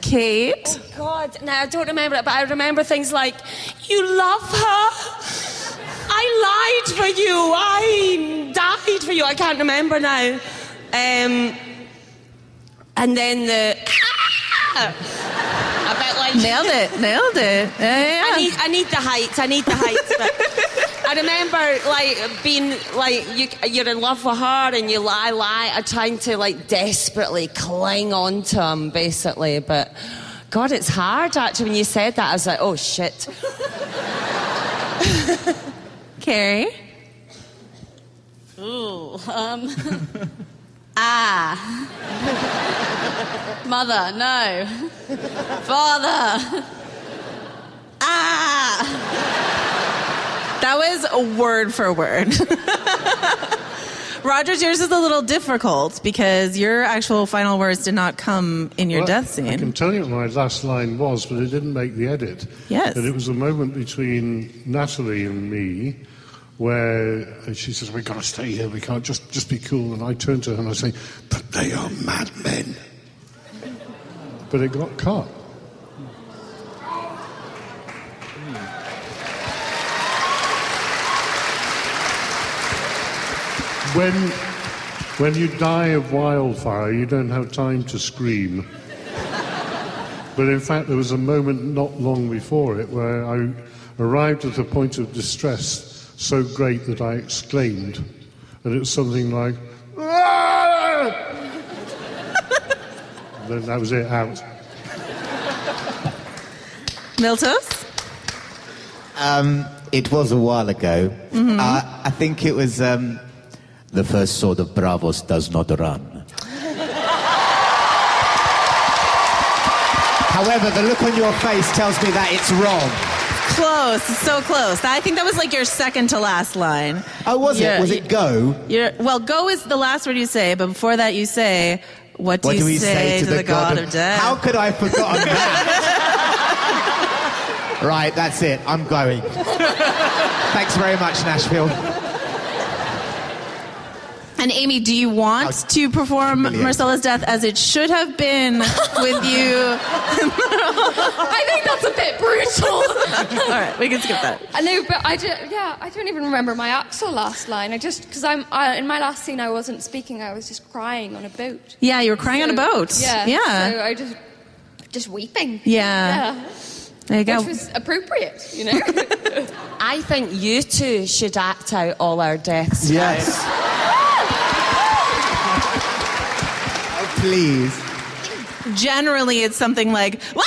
Kate. Oh, God, now I don't remember it, but I remember things like, "You love her." I lied for you. I died for you. I can't remember now. Um, and then the. A bit like. Nailed it. Nailed it. Yeah, yeah, I need, I need the heights. I need the heights. But I remember like being like you, you're in love with her and you lie, lie, are trying to like desperately cling on to him, basically. But God, it's hard actually. When you said that, I was like, oh shit. Kerry. Ooh. Um, ah. Mother, no. Father. Ah. That was word for word. Rogers, yours is a little difficult because your actual final words did not come in your Well, death scene. I can tell you what my last line was, but it didn't make the edit. Yes. And it was a moment between Natalie and me where she says, We've got to stay here, we can't just, just be cool. And I turn to her and I say, But they are madmen. But it got cut. When, when you die of wildfire, you don't have time to scream. But in fact, there was a moment not long before it where I arrived at a point of distress so great that I exclaimed. And it was something like, "Ah!" Then that was it, out. Miltos? Um, it was a while ago. Mhm. Uh, I think it was um, the first sword of Braavos does not run. However, the look on your face tells me that it's wrong. Close. So close. I think that was like your second to last line. Oh, was Yeah, it? Was it go? You're, well, go is the last word you say, but before that you say, what do What you do we say, to the, god, of, death? How could I have forgotten that? right, that's it. I'm going. Thanks very much, Nashville. And Amy, do you want to perform humiliating. Myrcella's death as it should have been with you? I think that's a bit brutal. All right, we can skip that. I know, but I just, yeah, I don't even remember my actual last line. I just because I'm I, in my last scene, I wasn't speaking. I was just crying on a boat. Yeah, you were crying on a boat. Yeah, Yeah. So I just just weeping. Yeah. yeah. There you go. Which was appropriate, you know. I think you two should act out all our deaths. Yes. Oh, please. Generally, it's something like, "Wah!"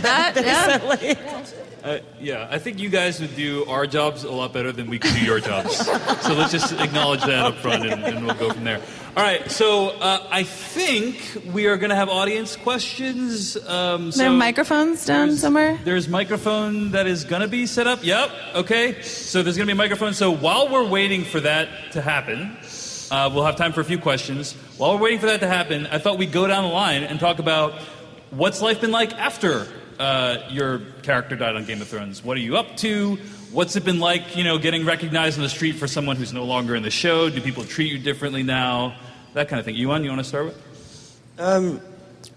that, yeah. Uh, yeah, I think you guys would do our jobs a lot better than we could do your jobs. so let's just acknowledge that up front and, and we'll go from there. All right, so uh, I think we are going to have audience questions. Um, There are microphones down somewhere. There's microphone that is going to be set up. Yep. Okay. So there's going to be a microphone. So while we're waiting for that to happen, uh, we'll have time for a few questions. While we're waiting for that to happen, I thought we'd go down the line and talk about what's life been like after uh, your character died on Game of Thrones. What are you up to? What's it been like, you know, getting recognized on the street for someone who's no longer in the show? Do people treat you differently now? That kind of thing. Iwan, you want to start with? Um,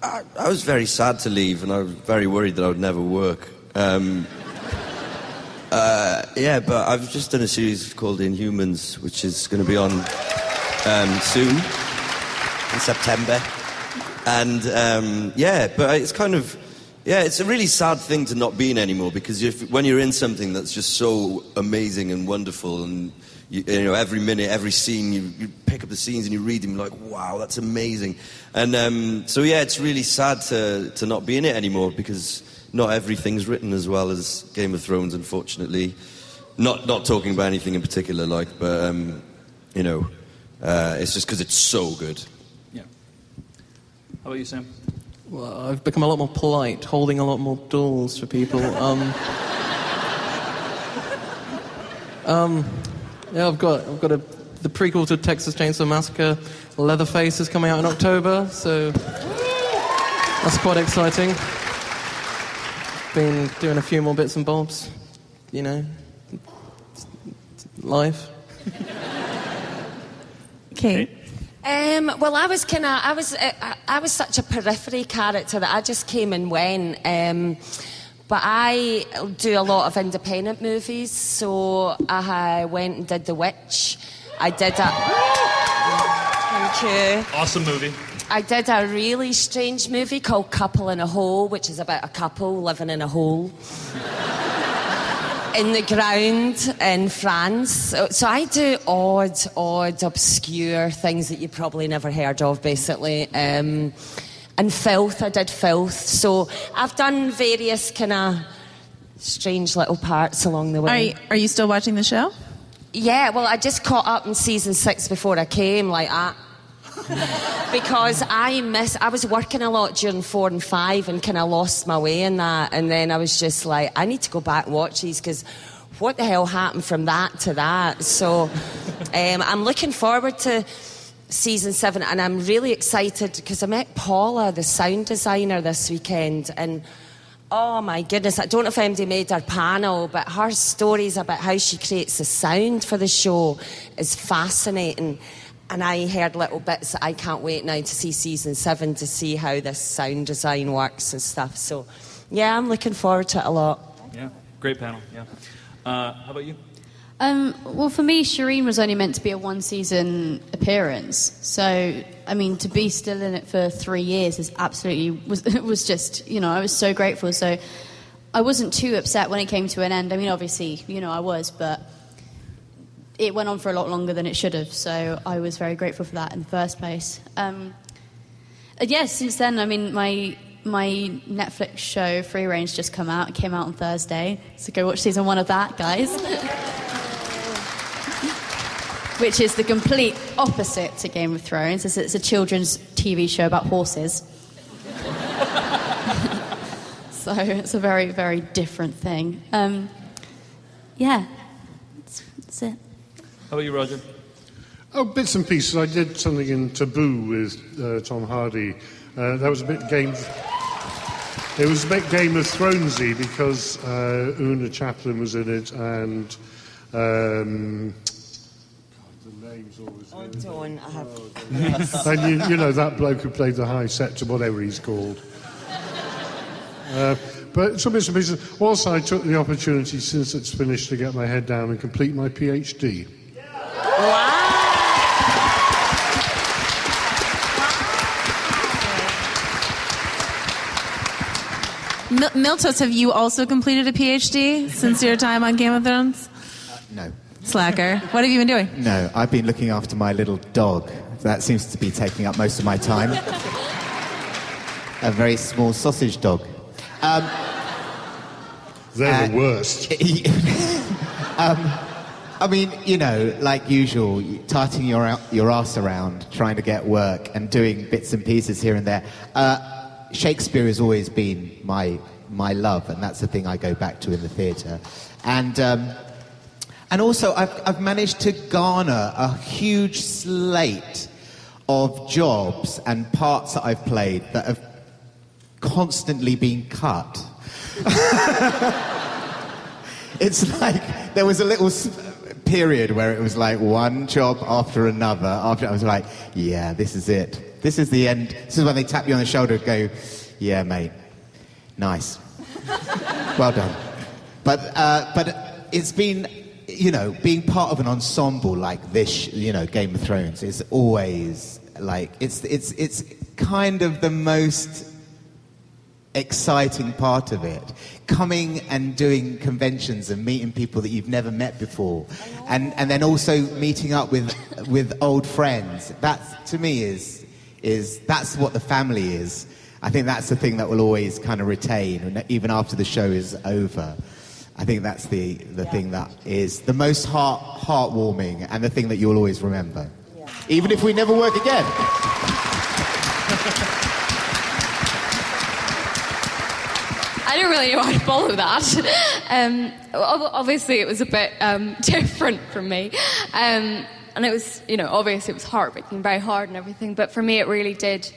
I, I was very sad to leave, and I was very worried that I would never work. Um, uh, yeah, but I've just done a series called Inhumans, which is going to be on um, soon in September. And um, yeah, but it's kind of yeah, it's a really sad thing to not be in anymore because if, when you're in something that's just so amazing and wonderful, and you, you know every minute, every scene, you, you pick up the scenes and you read them, like wow, that's amazing. And um, so yeah, it's really sad to to not be in it anymore because not everything's written as well as Game of Thrones, unfortunately. Not not talking about anything in particular, like, but um, you know, uh, it's just because it's so good. Yeah. How about you, Sam? Well, I've become a lot more polite, holding a lot more dolls for people. Um, um, yeah, I've got I've got a, the prequel to Texas Chainsaw Massacre, Leatherface is coming out in October, so that's quite exciting. Been doing a few more bits and bobs, you know, life. Kate. Um, well, I was kind of, I was, uh, I- I was such a periphery character that I just came and went. Um, but I do a lot of independent movies, so I went and did The Witch. I did a. Thank you. Awesome movie. I did a really strange movie called Couple in a Hole, which is about a couple living in a hole in the ground in France. So, I do odd, odd, obscure things that you probably never heard of, basically. Um, and filth, I did filth. So I've done various kind of strange little parts along the Are way. you, are you still watching the show? Yeah, well, I just caught up in season six before I came, like that. because I miss. I was working a lot during four and five, and kind of lost my way in that. And then I was just like, I need to go back and watch these because what the hell happened from that to that? So um, I'm looking forward to season seven, and I'm really excited because I met Paula, the sound designer, this weekend, and. Oh my goodness, I don't know if anybody made her panel, but her stories about how she creates the sound for the show is fascinating. And I heard little bits that I can't wait now to see season seven to see how this sound design works and stuff. So, yeah, I'm looking forward to it a lot. Yeah. Great panel. Yeah. Uh, how about you? Um, well, for me, Shireen was only meant to be a one season appearance. So, I mean, to be still in it for three years is absolutely, was, it was just, you know, I was so grateful. So, I wasn't too upset when it came to an end. I mean, obviously, you know, I was, but it went on for a lot longer than it should have. So, I was very grateful for that in the first place. Um, yes, since then, I mean, my my Netflix show Free Rein just come out. It came out on Thursday, so go watch season one of that, guys. Which is the complete opposite to Game of Thrones. It's, it's a children's TV show about horses. so it's a very, very different thing. Um, yeah. How about you, Roger? Oh, bits and pieces. I did something in Taboo with uh, Tom Hardy. Uh, that was a bit Game. It was a bit Game of Thronesy because uh, Oona Chaplin was in it, and um, God, the name's always. Anton, I have. and you, you know that bloke who played the high septon, whatever he's called. Uh, but some bits and pieces. Also, I took the opportunity since it's finished to get my head down and complete my PhD. Mil- Miltos, have you also completed a PhD since your time on Game of Thrones? No. Slacker. What have you been doing? No, I've been looking after my little dog. That seems to be taking up most of my time. a very small sausage dog. Um, They're Uh, the worst. um, I mean, you know, like usual, tarting your your ass around, trying to get work, and doing bits and pieces here and there. Uh, Shakespeare has always been my my love, and that's the thing I go back to in the theatre. And um, and also, I've, I've managed to garner a huge slate of jobs and parts that I've played that have constantly been cut. it's like there was a little period where it was like one job after another. After I was like, yeah, this is it. This is the end. This is when they tap you on the shoulder and go, yeah, mate, nice, well done. But uh, but it's been, you know, being part of an ensemble like this, you know, Game of Thrones is always like it's it's it's kind of the most exciting part of it. Coming and doing conventions and meeting people that you've never met before, and and then also meeting up with with old friends. That to me is is that's what the family is. I think that's the thing that will always kind of retain, even after the show is over. I think that's the, the thing that is the most heart heartwarming and the thing that you'll always remember. Even if we never work again. I don't really know how to follow that. Um, obviously, it was a bit um, different from me. Um, and it was, you know, obviously it was heartbreaking, very hard and everything. But for me, it really did.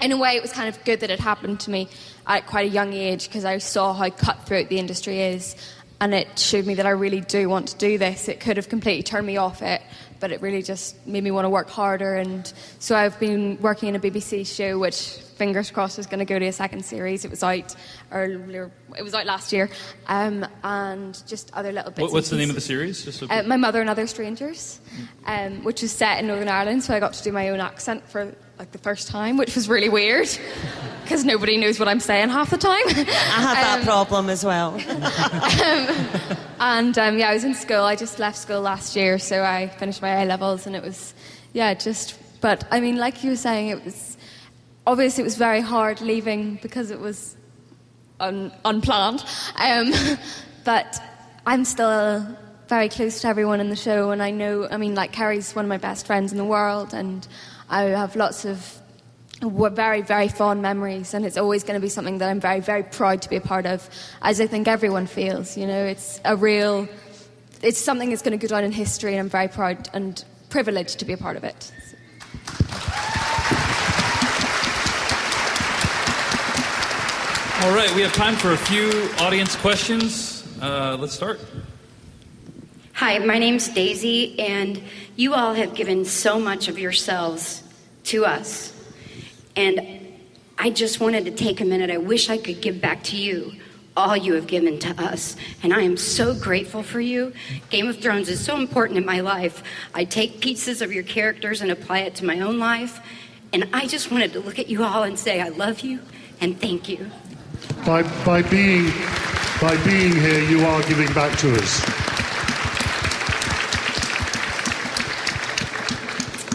In a way, it was kind of good that it happened to me at quite a young age because I saw how cutthroat the industry is. And it showed me that I really do want to do this. It could have completely turned me off it, but it really just made me want to work harder. And so I've been working in a BBC show, which fingers crossed is going to go to a second series. It was out earlier, it was out last year, um, and just other little bits. What, what's the name of the series? Just so Uh, My Mother and Other Strangers, um, which is set in Northern Ireland, so I got to do my own accent for like the first time, which was really weird because nobody knows what I'm saying half the time. I have that problem as well. and um, yeah, I was in school. I just left school last year, so I finished my A levels, and it was, yeah, just. But I mean, like you were saying, it was obviously it was very hard leaving because it was un- unplanned. Um, but I'm still very close to everyone in the show, and I know. I mean, like Kerry's one of my best friends in the world, and I have lots of very, very fond memories, and it's always going to be something that I'm very, very proud to be a part of, as I think everyone feels. You know, it's a real, it's something that's going to go down in history, and I'm very proud and privileged to be a part of it. All right, we have time for a few audience questions. Uh, let's start. Hi, my name's Daisy, and you all have given so much of yourselves to us. And I just wanted to take a minute. I wish I could give back to you all you have given to us. And I am so grateful for you. Game of Thrones is so important in my life. I take pieces of your characters and apply it to my own life. And I just wanted to look at you all and say, I love you and thank you. By, by, being, by being here, you are giving back to us.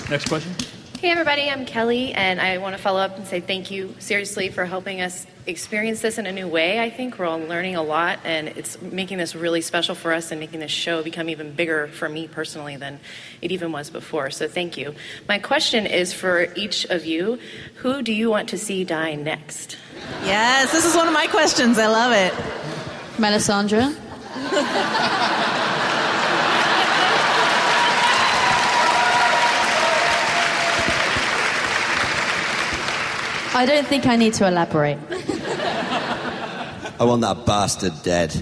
Next question. Hey everybody, I'm Kelly, and I want to follow up and say thank you seriously for helping us experience this in a new way. I think we're all learning a lot, and it's making this really special for us and making this show become even bigger for me personally than it even was before. So thank you. My question is for each of you who do you want to see die next? Yes, this is one of my questions. I love it. Melisandre. I don't think I need to elaborate. I want that bastard dead.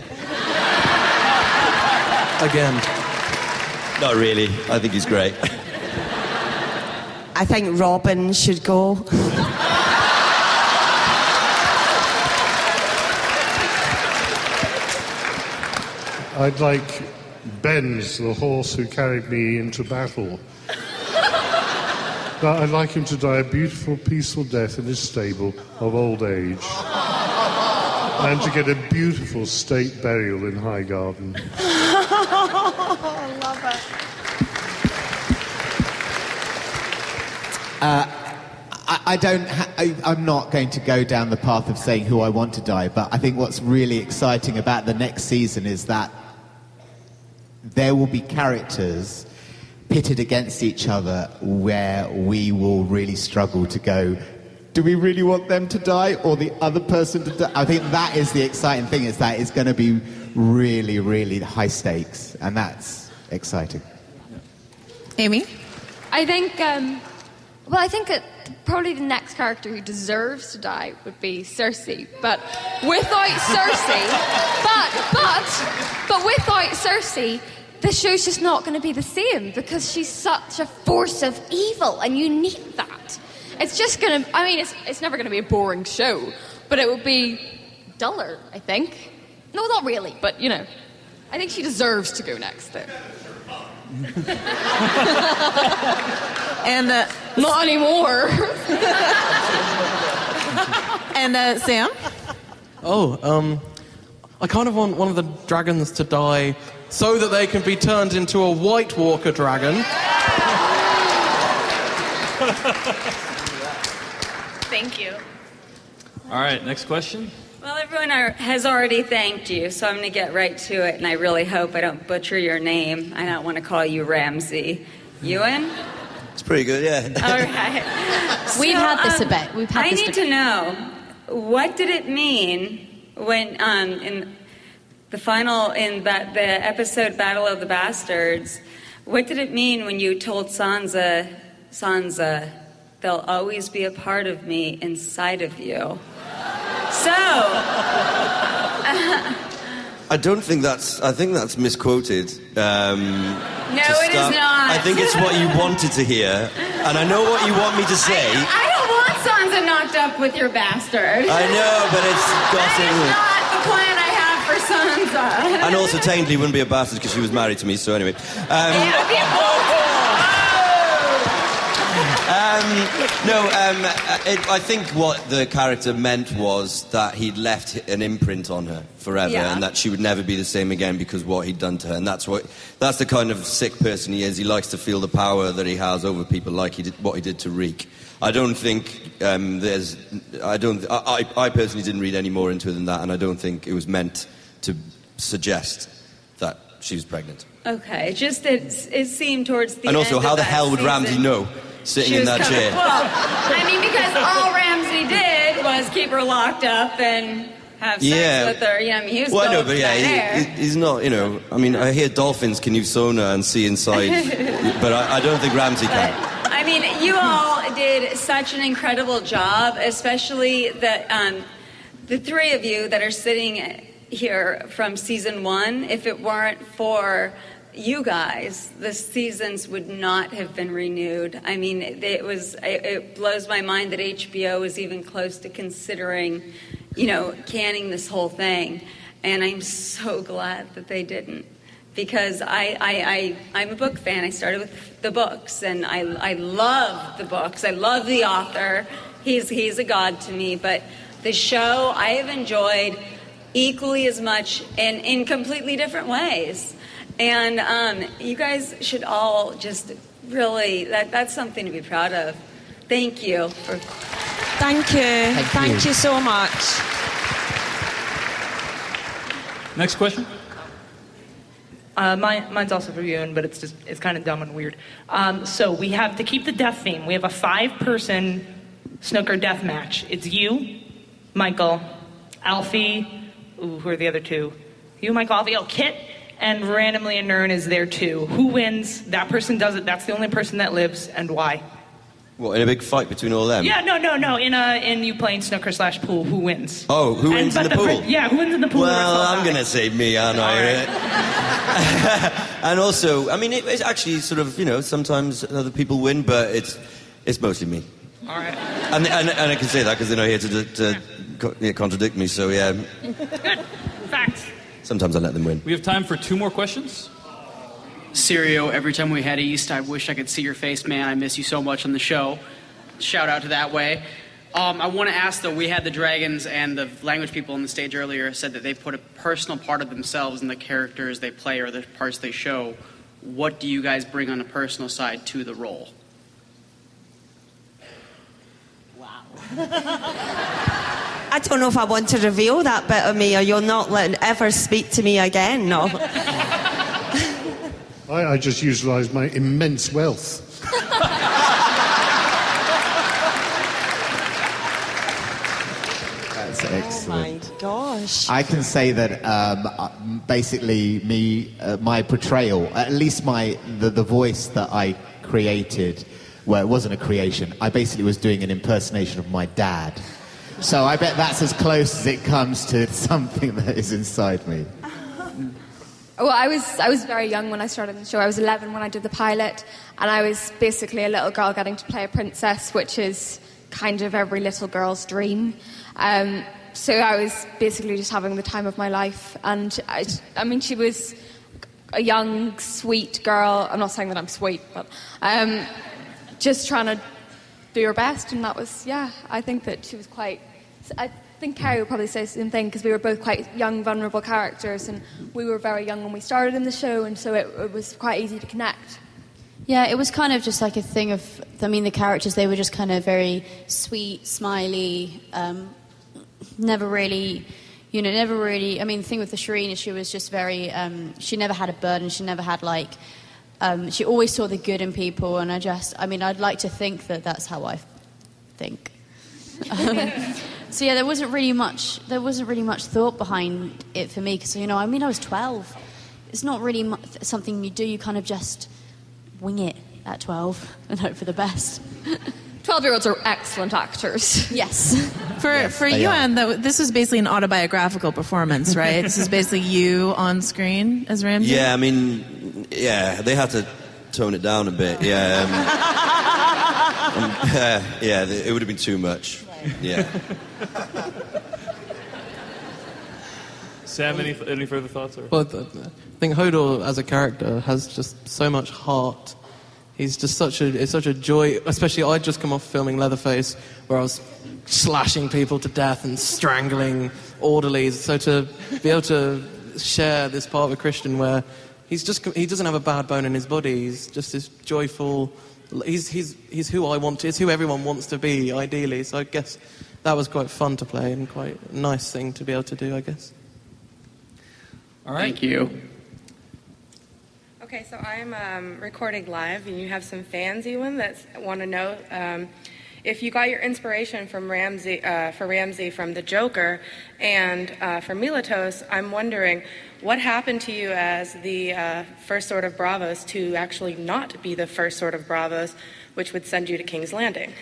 Again. Not really. I think he's great. I think Robin should go. I'd like Benz, the horse who carried me into battle. But I'd like him to die a beautiful, peaceful death in his stable of old age. And to get a beautiful state burial in Highgarden. I love it. Uh, I, I don't. Ha- I, I'm not going to go down the path of saying who I want to die, but I think what's really exciting about the next season is that there will be characters pitted against each other where we will really struggle to go. Do we really want them to die or the other person to die? I think that is the exciting thing. Is that it's going to be really, really high stakes, and that's exciting. Amy? I think, um, well, I think that probably the next character who deserves to die would be Cersei. But without Cersei, but, but, but without Cersei, the show's just not going to be the same because she's such a force of evil and you need that. It's just going to, I mean, it's, it's never going to be a boring show, but it would be duller, I think. No, not really, but you know. I think she deserves to go next, though. and uh, not anymore. and uh, Sam? Oh, um, I kind of want one of the dragons to die so that they can be turned into a White Walker dragon. Thank you. All right, next question. Well, everyone are, has already thanked you, so I'm going to get right to it, and I really hope I don't butcher your name. I don't want to call you Ramsay. Iwan? It's pretty good, yeah. All right. We've had this um, debate. We've had I this need debate. to know what did it mean when um, in the final in that the episode Battle of the Bastards? What did it mean when you told Sansa, Sansa, they'll always be a part of me inside of you? So. I don't think that's. I think that's misquoted. Um, No, it is not. I think it's what you wanted to hear, and I know what you want me to say. I don't want Sansa knocked up with your bastard. I know, but it's gossip. And also, technically, wouldn't be a bastard because she was married to me. So anyway, um, um, no. Um, it, I think what the character meant was that he'd left an imprint on her forever, Yeah. and that she would never be the same again because what he'd done to her. And that's what. That's the kind of sick person he is. He likes to feel the power that he has over people, like he did what he did to Reek. I don't think um, there's. I don't. I, I I personally didn't read any more into it than that, and I don't think it was meant to suggest that she was pregnant. Okay, just it, it seemed towards the and also, how the hell would season, Ramsay know sitting in that coming- chair? Well, I mean, because all Ramsay did was keep her locked up and have sex Yeah. with her. Yeah, I mean, he was well, I know, but yeah, he, he's not. You know, I mean, I hear dolphins can use sonar and see inside, but I, I don't think Ramsay can. I mean, you all did such an incredible job, especially the um, the three of you that are sitting here from season one. If it weren't for you guys, the seasons would not have been renewed. I mean, it was it, blows my mind that HBO was even close to considering, you know, canning this whole thing. And I'm so glad that they didn't because I, I, I, I'm a book fan. I started with the books, and I, I love the books. I love the author. He's, he's a god to me. But the show I have enjoyed equally as much and in completely different ways. And um, you guys should all just really, that, that's something to be proud of. Thank you for. Thank you. Thank, you. so much. Next question. Uh, mine, mine's also for Iwan, but it's just it's kind of dumb and weird. Um, so we have to keep the death theme. We have a five-person snooker death match. It's you, Michael, Alfie. Ooh, who are the other two? You, Michael, Alfie. Oh, Kit, and randomly a Nern is there too. Who wins? That person does it. That's the only person that lives, and why? What, in a big fight between all them? yeah, no, no, no. In a in you playing snooker slash pool, who wins? Oh, who And- wins in but the pool? yeah, who wins in the pool? Well, I'm going to say me, aren't I? and also, I mean, it, it's actually sort of, you know, sometimes other people win, but it's, it's mostly me. All right. And, and, and I can say that because they're not here to, to co- yeah, contradict me, so yeah, Good. Facts. sometimes I let them win. We have time for two more questions. Syrio, every time we head east, I wish I could see your face, man. I miss you so much on the show. Shout out to that way. Um, I want to ask though, we had the dragons and the language people on the stage earlier said that they put a personal part of themselves in the characters they play or the parts they show. What do you guys bring on a personal side to the role? I don't know if I want to reveal that bit of me, or you'll not let ever speak to me again. No. I, I just utilised my immense wealth. That's excellent. Oh Gosh. I can say that um, uh, basically me, uh, my portrayal, at least my the, the voice that I created, well, it wasn't a creation. I basically was doing an impersonation of my dad. So I bet that's as close as it comes to something that is inside me. Well, I was I was very young when I started the show. I was 11 when I did the pilot, and I was basically a little girl getting to play a princess, which is kind of every little girl's dream. Um, so I was basically just having the time of my life, and I, I mean, she was a young, sweet girl. I'm not saying that I'm sweet, but um, just trying to do her best, and that was yeah. I think that she was quite. I think Kerry would probably say the same thing because we were both quite young, vulnerable characters, and we were very young when we started in the show, and so it, it was quite easy to connect. Yeah, it was kind of just like a thing of, I mean, the characters, they were just kind of very sweet, smiley, um, never really, you know, never really, I mean, the thing with the Shireen is she was just very, um, she never had a burden, she never had like, um, she always saw the good in people, and I just, I mean, I'd like to think that that's how I think. So yeah, there wasn't really much, there wasn't really much thought behind it for me, because, you know, I mean, I was 12. It's not really mu- something you do, you kind of just wing it at 12 and hope for the best. 12 year olds are excellent actors. Yes. For for they you, are. Anne, though, this was basically an autobiographical performance, right? this is basically you on screen as Ramsay. Yeah, I mean, yeah, they had to tone it down a bit. Yeah, um, um, uh, yeah, it would have been too much. Yeah. Sam, any, any further thoughts? Or? Well, th- th- I think Hodor as a character has just so much heart. He's just such a it's such a joy. Especially I'd just come off filming Leatherface, where I was slashing people to death and strangling orderlies. So to be able to share this part with Christian, where he's just he doesn't have a bad bone in his body. He's just this joyful. He's he's he's who I want. To, it's who everyone wants to be, ideally. So I guess that was quite fun to play and quite a nice thing to be able to do. I guess. All right. Thank you. Okay, so I'm um, recording live, and you have some fans, Iwan, that want to know um, if you got your inspiration from Ramsay uh, for Ramsay from the Joker, and uh, for Miltos. I'm wondering what happened to you as the uh, first sword of Braavos to actually not be the first sword of Braavos, which would send you to King's Landing.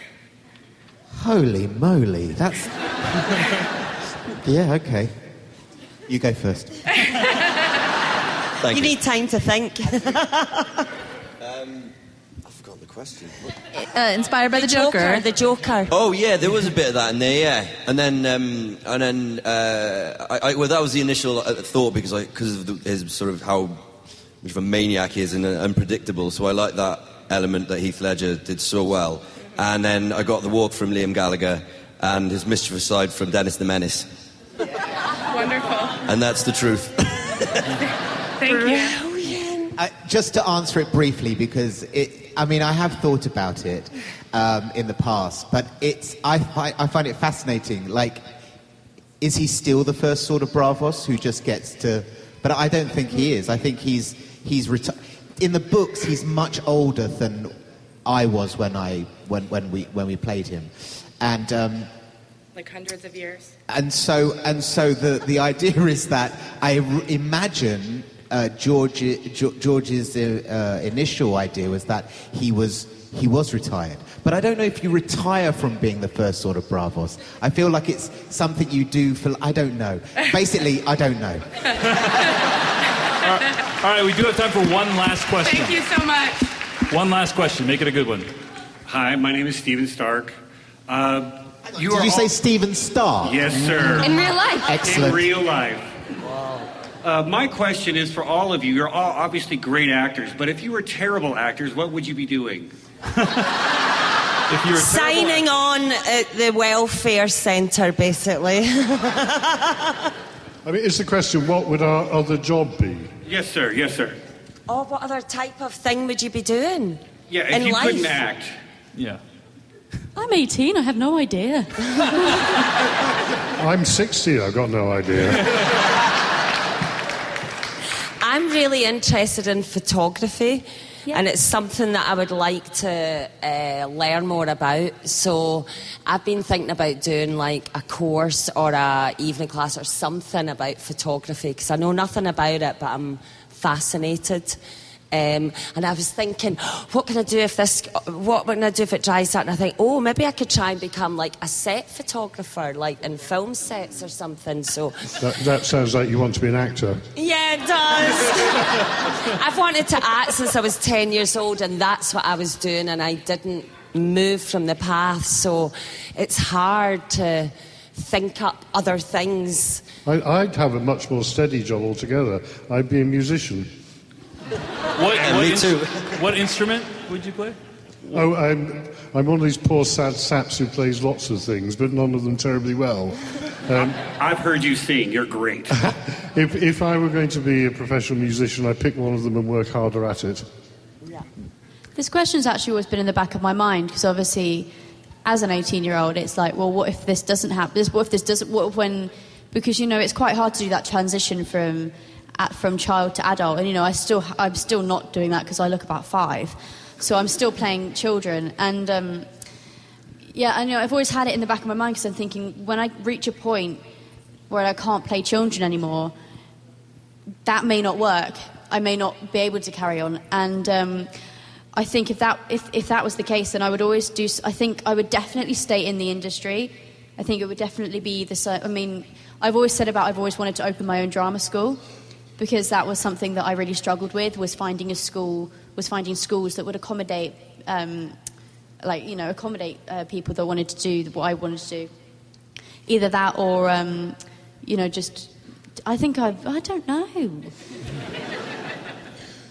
Holy moly, that's. yeah, okay. You go first. you, need time to think. Um, I've forgotten the question. Uh, inspired by the, Joker. The Joker. Oh yeah, there was a bit of that in there, yeah. And then, um, and then, uh, I, I, well, that was the initial uh, thought because I, because of the, his sort of how much of a maniac he is and uh, unpredictable. So I like that element that Heath Ledger did so well. And then I got the walk from Liam Gallagher and his mischievous side from Dennis the Menace, Wonderful. and that's the truth. Thank you. Uh, just to answer it briefly, because it, I mean, I have thought about it um, in the past, but it's, I, fi- I find it fascinating. Like, is he still the first sword of Braavos who just gets to. But I don't think he is. I think he's, he's reti- in the books, he's much older than I was when, I, when, when, we, when we played him. And. Um, Like hundreds of years. and so, and so the, the idea is that I r- imagine uh, George, George's uh, uh, initial idea was that he was, he was retired. But I don't know if you retire from being the first sword of Braavos. I feel like it's something you do for, I don't know. Basically, I don't know. All right, all right, we do have time for one last question. Thank you so much. One last question. Make it a good one. Hi, my name is Steven Stark. Uh, you Did are you say all- Stephen Starr? Yes, sir. In real life. Excellent. In real life. Uh, my question is for all of you. You're all obviously great actors, but if you were terrible actors, what would you be doing? if you were Signing on at the welfare centre, basically. I mean, it's the question, what would our other job be? Yes, sir. Yes, sir. oh, what other type of thing would you be doing? Yeah, if In you life? couldn't act. Yeah. I'm 18, I have no idea. I'm 60, I've got no idea. I'm really interested in photography. And it's something that I would like to uh, learn more about. So I've been thinking about doing like a course or a evening class or something about photography because I know nothing about it, but I'm fascinated. Um, and I was thinking, what can I do if this? What can I do if it dries out? And I think, oh, maybe I could try and become like a set photographer, like in film sets or something. So That, that sounds like you want to be an actor. yeah, it does. I've wanted to act since I was 10 years old, and that's what I was doing, and I didn't move from the path, so it's hard to think up other things. I, I'd have a much more steady job altogether. I'd be a musician. What, Yeah, what me ins- too. what instrument would you play? Oh, I'm, I'm one of these poor sad saps who plays lots of things, but none of them terribly well. Um, I've heard you sing. You're great. if, if I were going to be a professional musician, I'd pick one of them and work harder at it. This question's actually always been in the back of my mind because obviously, as an 18 year old, it's like, well, what if this doesn't happen? What if this doesn't? What if when? Because you know, it's quite hard to do that transition from at, from child to adult, and you know, I still I'm still not doing that because I look about five, so I'm still playing children, and um, yeah, I know I've always had it in the back of my mind because I'm thinking when I reach a point where I can't play children anymore, that may not work. I may not be able to carry on. And um, I think if that if, if that was the case, then I would always do. I think I would definitely stay in the industry. I think it would definitely be the. I mean, I've always said about I've always wanted to open my own drama school because that was something that I really struggled with was finding a school was finding schools that would accommodate. Um, like you know, accommodate uh, people that wanted to do what I wanted to do. Either that, or um, you know, just I think I I don't know.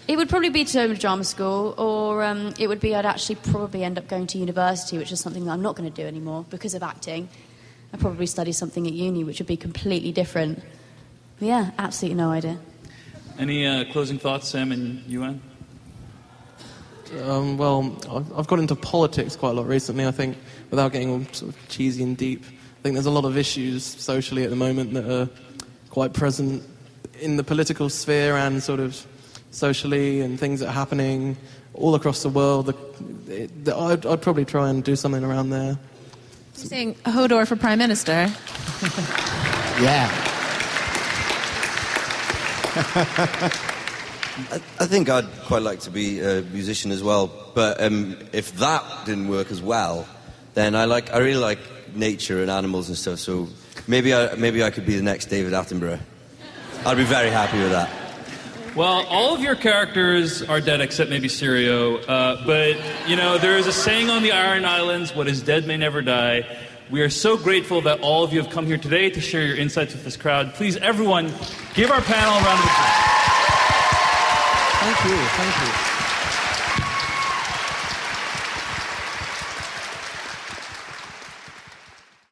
It would probably be to go to drama school, or um, it would be I'd actually probably end up going to university, which is something that I'm not going to do anymore because of acting. I'd probably study something at uni, which would be completely different. Yeah, absolutely no idea. Any uh, closing thoughts, Sam and Iwan? Um, well, I've- I've got into politics quite a lot recently, I think, without getting all sort of cheesy and deep. I think there's a lot of issues socially at the moment that are quite present in the political sphere and sort of socially and things that are happening all across the world. The- it- the- I'd, I'd probably try and do something around there. You're Saying Hodor for Prime Minister. Yeah. I, I think I'd quite like to be a musician as well, but um, if that didn't work as well, then I like I really like nature and animals and stuff. So maybe I maybe I could be the next David Attenborough. I'd be very happy with that. Well, all of your characters are dead except maybe Syrio. Uh, but, you know, there is a saying on the Iron Islands what is dead may never die. We are so grateful that all of you have come here today to share your insights with this crowd. Please, everyone, give our panel a round of applause. Thank you, thank you.